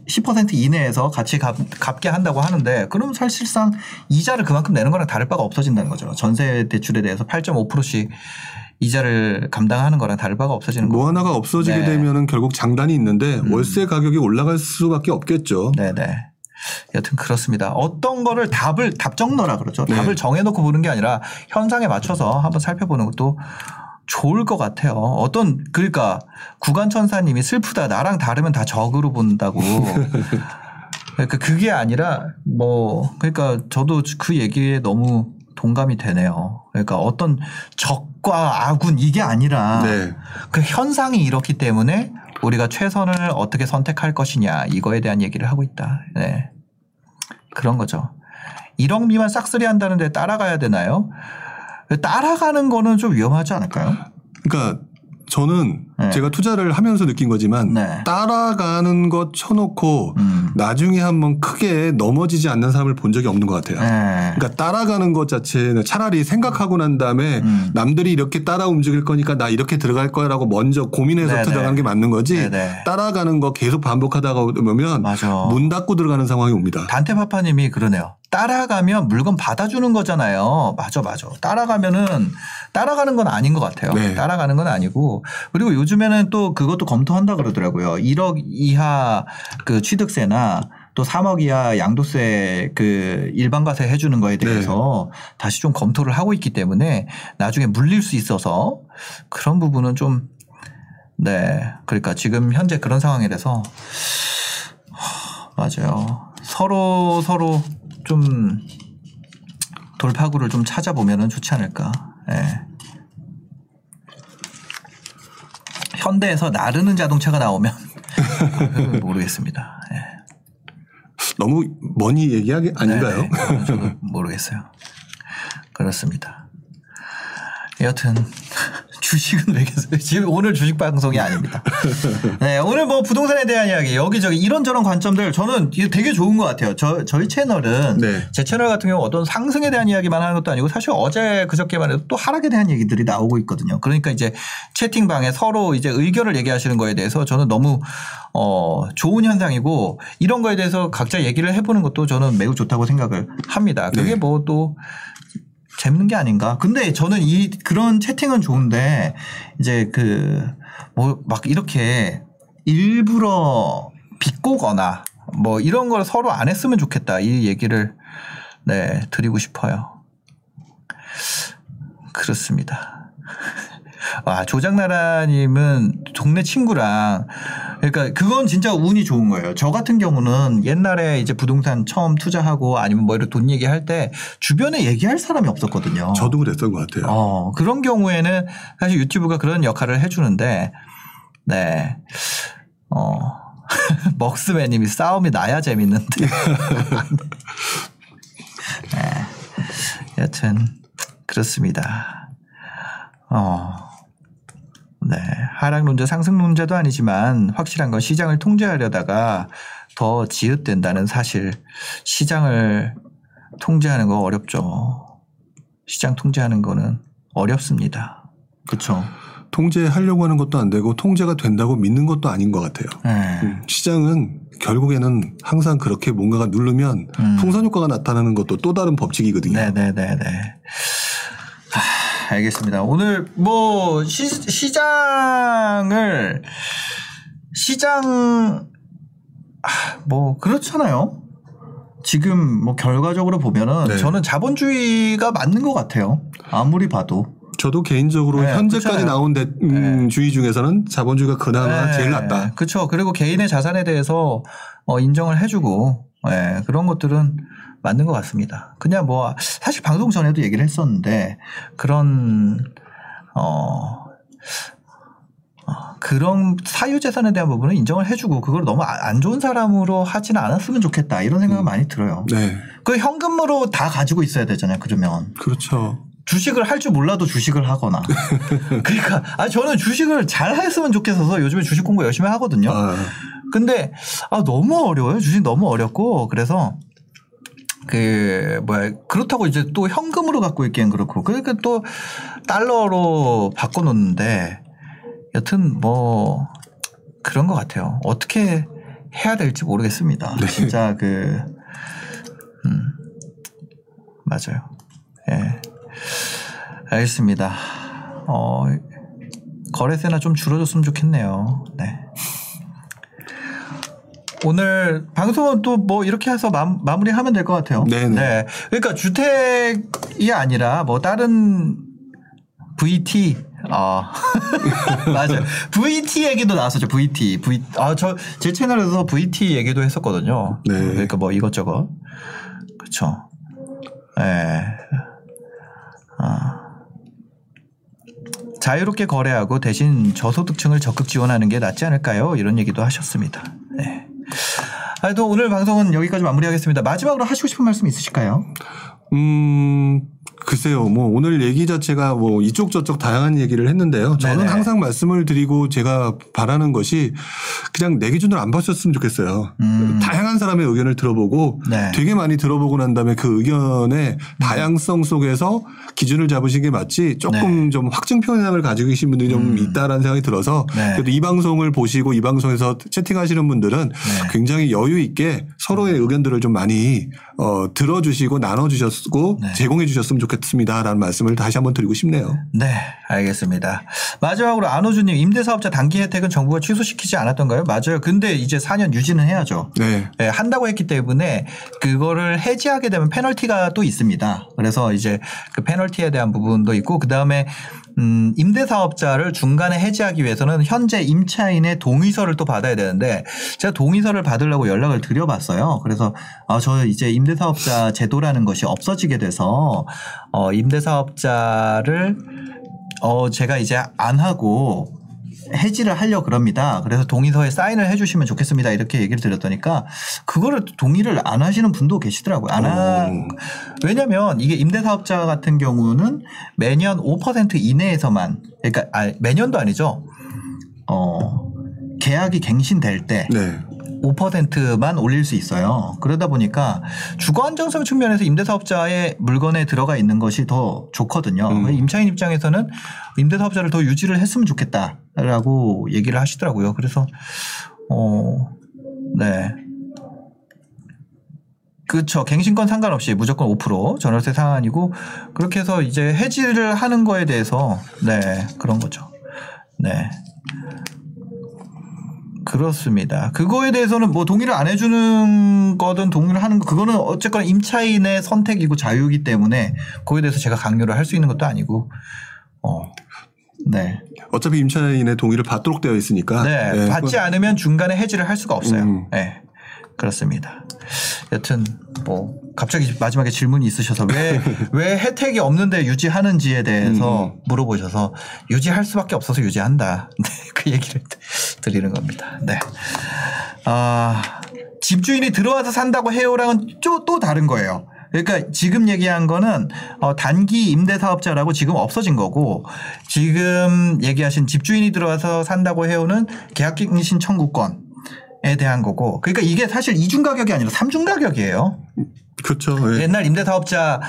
10% 이내에서 같이 갚, 게 한다고 하는데 그럼 사실상 이자를 그만큼 내는 거랑 다를 바가 없어진다는 거죠. 전세 대출에 대해서 8.5%씩 이자를 감당하는 거랑 다를 바가 없어지는 거죠. 뭐 하나가 없어지게 네. 되면은 결국 장단이 있는데 음. 월세 가격이 올라갈 수밖에 없겠죠. 네네. 여튼 그렇습니다. 어떤 거를 답을 답정너라 그러죠. 네. 답을 정해놓고 보는 게 아니라 현상에 맞춰서 한번 살펴보는 것도 좋을 것 같아요. 어떤 그러니까 구간 천사님이 슬프다 나랑 다르면 다 적으로 본다고. 그러니까 그게 아니라 뭐 그러니까 저도 그 얘기에 너무 동감이 되네요. 그러니까 어떤 적과 아군 이게 아니라 네. 그 현상이 이렇기 때문에 우리가 최선을 어떻게 선택할 것이냐 이거에 대한 얘기를 하고 있다. 네. 그런 거죠. 1억 미만 싹쓸이 한다는데 따라가야 되나요? 따라가는 거는 좀 위험하지 않을까요? 그러니까 저는 네. 제가 투자를 하면서 느낀 거지만 네. 따라가는 것 쳐놓고 음. 나중에 한번 크게 넘어지지 않는 사람을 본 적이 없는 것 같아요. 네. 그러니까 따라가는 것 자체는 차라리 생각하고 난 다음에 음. 남들이 이렇게 따라 움직일 거니까 나 이렇게 들어갈 거야라고 먼저 고민해서 네네. 들어가는 게 맞는 거지. 따라가는 거 계속 반복하다가 보면 맞아. 문 닫고 들어가는 상황이 옵니다. 단테 파파님이 그러네요. 따라가면 물건 받아주는 거잖아요. 맞아, 맞아. 따라가면은 따라가는 건 아닌 것 같아요. 네. 따라가는 건 아니고 그리고 요즘 에는 또 그것도 검토한다 그러더라고요. 1억 이하 그 취득세나 또 3억 이하 양도세 그 일반과세 해주는 거에 대해서 네. 다시 좀 검토를 하고 있기 때문에 나중에 물릴 수 있어서 그런 부분은 좀 네. 그러니까 지금 현재 그런 상황이라서 맞아요. 서로 서로 좀 돌파구를 좀 찾아보면 좋지 않을까. 예. 현대에서 나르는 자동차가 나오면 모르겠습니다. 예. 너무 머니 얘기하기 아닌가요? 네네, 저도 모르겠어요. 그렇습니다. 여튼 주식은 왜 계세요? 지금 오늘 주식 방송이 아닙니다. 네, 오늘 뭐 부동산에 대한 이야기 여기저기 이런저런 관점들 저는 되게 좋은 것 같아요. 저, 저희 채널은 네. 제 채널 같은 경우 어떤 상승에 대한 이야기만 하는 것도 아니고 사실 어제 그저께만 해도 또 하락에 대한 얘기들이 나오고 있거든요. 그러니까 이제 채팅방에 서로 이제 의견을 얘기하시는 거에 대해서 저는 너무 어, 좋은 현상이고 이런 거에 대해서 각자 얘기를 해보는 것도 저는 매우 좋다고 생각을 합니다. 그게 네. 뭐또 재밌는 게 아닌가. 근데 저는 이 그런 채팅은 좋은데 이제 그 뭐 막 이렇게 일부러 비꼬거나 뭐 이런 걸 서로 안 했으면 좋겠다. 이 얘기를 네, 드리고 싶어요. 그렇습니다. 와, 조장나라님은 동네 친구랑 그러니까 그건 진짜 운이 좋은 거예요. 저 같은 경우는 옛날에 이제 부동산 처음 투자하고 아니면 뭐 이런 돈 얘기할 때 주변에 얘기할 사람이 없었거든요. 저도 그랬던 것 같아요. 어, 그런 경우에는 사실 유튜브가 그런 역할을 해주는데 네. 어. 먹스맨님이 싸움이 나야 재밌는데. 네. 여튼 그렇습니다. 어. 네. 하락론자 상승론자도 아니지만 확실한 건 시장을 통제하려다가 더 지읒된다는 사실. 시장을 통제하는 거 어렵죠. 시장 통제하는 거는 어렵습니다. 그렇죠. 통제하려고 하는 것도 안 되고 통제가 된다고 믿는 것도 아닌 것 같아요. 네. 음, 시장은 결국에는 항상 그렇게 뭔가가 누르면 음. 풍선 효과가 나타나는 것도 또 다른 법칙이거든요. 네네네네. 네, 네, 네. 알겠습니다. 오늘 뭐 시, 시장을 시장 아뭐 그렇잖아요. 지금 뭐 결과적으로 보면은 네. 저는 자본주의가 맞는 것 같아요. 아무리 봐도. 저도 개인적으로 네, 현재까지 그렇잖아요. 나온 데, 음, 네. 주의 중에서는 자본주의가 그나마 네. 제일 낫다. 그렇죠. 그리고 개인의 자산에 대해서 어, 인정을 해주고 네, 그런 것들은 맞는 것 같습니다. 그냥 뭐 사실 방송 전에도 얘기를 했었는데 그런 어 그런 사유 재산에 대한 부분은 인정을 해주고 그걸 너무 아, 안 좋은 사람으로 하지는 않았으면 좋겠다 이런 생각은 음. 많이 들어요. 네. 그 현금으로 다 가지고 있어야 되잖아요. 그러면. 그렇죠. 주식을 할 줄 몰라도 주식을 하거나. 그러니까 아 저는 주식을 잘 했으면 좋겠어서 요즘에 주식 공부 열심히 하거든요. 아. 근데 아 너무 어려워요. 주식 너무 어렵고 그래서 그 뭐야 그렇다고 이제 또 현금으로 갖고 있기엔 그렇고 그러니까 또 달러로 바꿔놓는데 여튼 뭐 그런 것 같아요. 어떻게 해야 될지 모르겠습니다. 네. 진짜 그, 음, 맞아요. 예. 네. 알겠습니다. 어, 거래세나 좀 줄어줬으면 좋겠네요. 네. 오늘 방송은 또 뭐 이렇게 해서 마, 무리하면 될 것 같아요. 네네. 네. 그러니까 주택이 아니라 뭐 다른 VT 아 맞아요. VT 얘기도 나왔었죠. VT. V 아 저 제 채널에서 VT 얘기도 했었거든요. 네. 그러니까 뭐 이것저것 그렇죠. 네. 아. 자유롭게 거래하고 대신 저소득층을 적극 지원하는 게 낫지 않을까요? 이런 얘기도 하셨습니다. 네. 하여튼 오늘 방송은 여기까지 마무리하겠습니다. 마지막으로 하시고 싶은 말씀 있으실까요? 음, 글쎄요, 뭐 오늘 얘기 자체가 뭐 이쪽 저쪽 다양한 얘기를 했는데요. 저는 네네. 항상 말씀을 드리고 제가 바라는 것이 그냥 내 기준으로 안 봤었으면 좋겠어요. 음. 다양한 사람의 의견을 들어보고 네. 되게 많이 들어보고 난 다음에 그 의견의 다양성 속에서 기준을 잡으신 게 맞지 조금 네. 좀 확증 편향을 가지고 계신 분들이 좀 음. 있다라는 생각이 들어서 네. 그래도 이 방송을 보시고 이 방송에서 채팅하시는 분들은 네. 굉장히 여유 있게 서로의 음. 의견들을 좀 많이 어, 들어주시고 나눠주셨고 네. 제공해 주셨 으면 좋겠습니다라는 말씀을 다시 한번 드리고 싶네요. 네, 알겠습니다. 마지막으로 안호주님 임대사업자 단기 혜택은 정부가 취소시키지 않았던가요? 맞아요. 근데 이제 4년 유지는 해야죠. 네. 네. 한다고 했기 때문에 그거를 해지하게 되면 페널티가 또 있습니다. 그래서 이제 그 페널티에 대한 부분도 있고 그 다음에 음, 임대사업자를 중간에 해지하기 위해서는 현재 임차인의 동의서를 또 받아야 되는데 제가 동의서를 받으려고 연락을 드려봤어요. 그래서 아, 저 이제 임대사업자 제도라는 것이 없어지게 돼서 어, 임대사업자를 어, 제가 이제 안 하고 해지를 하려 그럽니다. 그래서 동의서에 사인을 해주시면 좋겠습니다. 이렇게 얘기를 드렸더니까 그거를 동의를 안 하시는 분도 계시더라고요. 안 하. 왜냐하면 이게 임대사업자 같은 경우는 매년 5% 이내에서만 그러니까 아, 매년도 아니죠. 어 계약이 갱신될 때. 네. 5%만 올릴 수 있어요. 그러다 보니까 주거 안정성 측면에서 임대사업자의 물건에 들어가 있는 것이 더 좋거든요. 음. 임차인 입장에서는 임대사업자를 더 유지를 했으면 좋겠다 라고 얘기를 하시더라고요. 그래서 어, 네. 그렇죠. 갱신권 상관없이 무조건 5% 전월세 상한이고 그렇게 해서 이제 해지를 하는 거에 대해서 네 그런 거죠. 네. 그렇습니다. 그거에 대해서는 뭐 동의를 안 해주는 거든 동의를 하는 거 그거는 어쨌거나 임차인의 선택이고 자유이기 때문에 그거에 대해서 제가 강요를 할 수 있는 것도 아니고 어. 네. 어차피 임차인의 동의를 받도록 되어 있으니까. 네. 네. 받지 않으면 중간에 해지를 할 수가 없어요. 음. 네. 그렇습니다. 여튼 뭐 갑자기 마지막에 질문이 있으셔서 왜 왜 혜택이 없는데 유지하는지에 대해서 음. 물어보셔서 유지할 수밖에 없어서 유지한다. 네, 그 얘기를 드리는 겁니다. 네. 아, 집주인이 들어와서 산다고 해요랑은 또, 또 다른 거예요. 그러니까 지금 얘기한 거는 어 단기 임대 사업자라고 지금 없어진 거고 지금 얘기하신 집주인이 들어와서 산다고 해오는 계약갱신 청구권 에 대한 거고 그러니까 이게 사실 이중 가격이 아니라 삼중 가격이에요. 그렇죠. 예. 옛날 임대사업자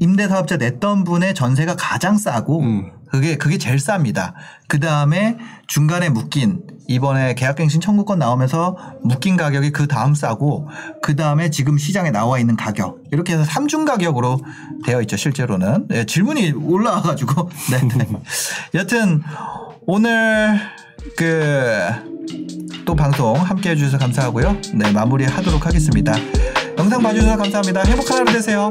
임대사업자 냈던 분의 전세가 가장 싸고 음. 그게 그게 제일 쌉니다. 그 다음에 중간에 묶인 이번에 계약갱신 청구권 나오면서 묶인 가격이 그 다음 싸고 그 다음에 지금 시장에 나와 있는 가격 이렇게 해서 삼중 가격으로 되어 있죠 실제로는 네, 질문이 올라와가지고 네, 네. 여튼 오늘 그 또 방송 함께 해주셔서 감사하고요. 네, 마무리하도록 하겠습니다. 영상 봐주셔서 감사합니다. 행복한 하루 되세요.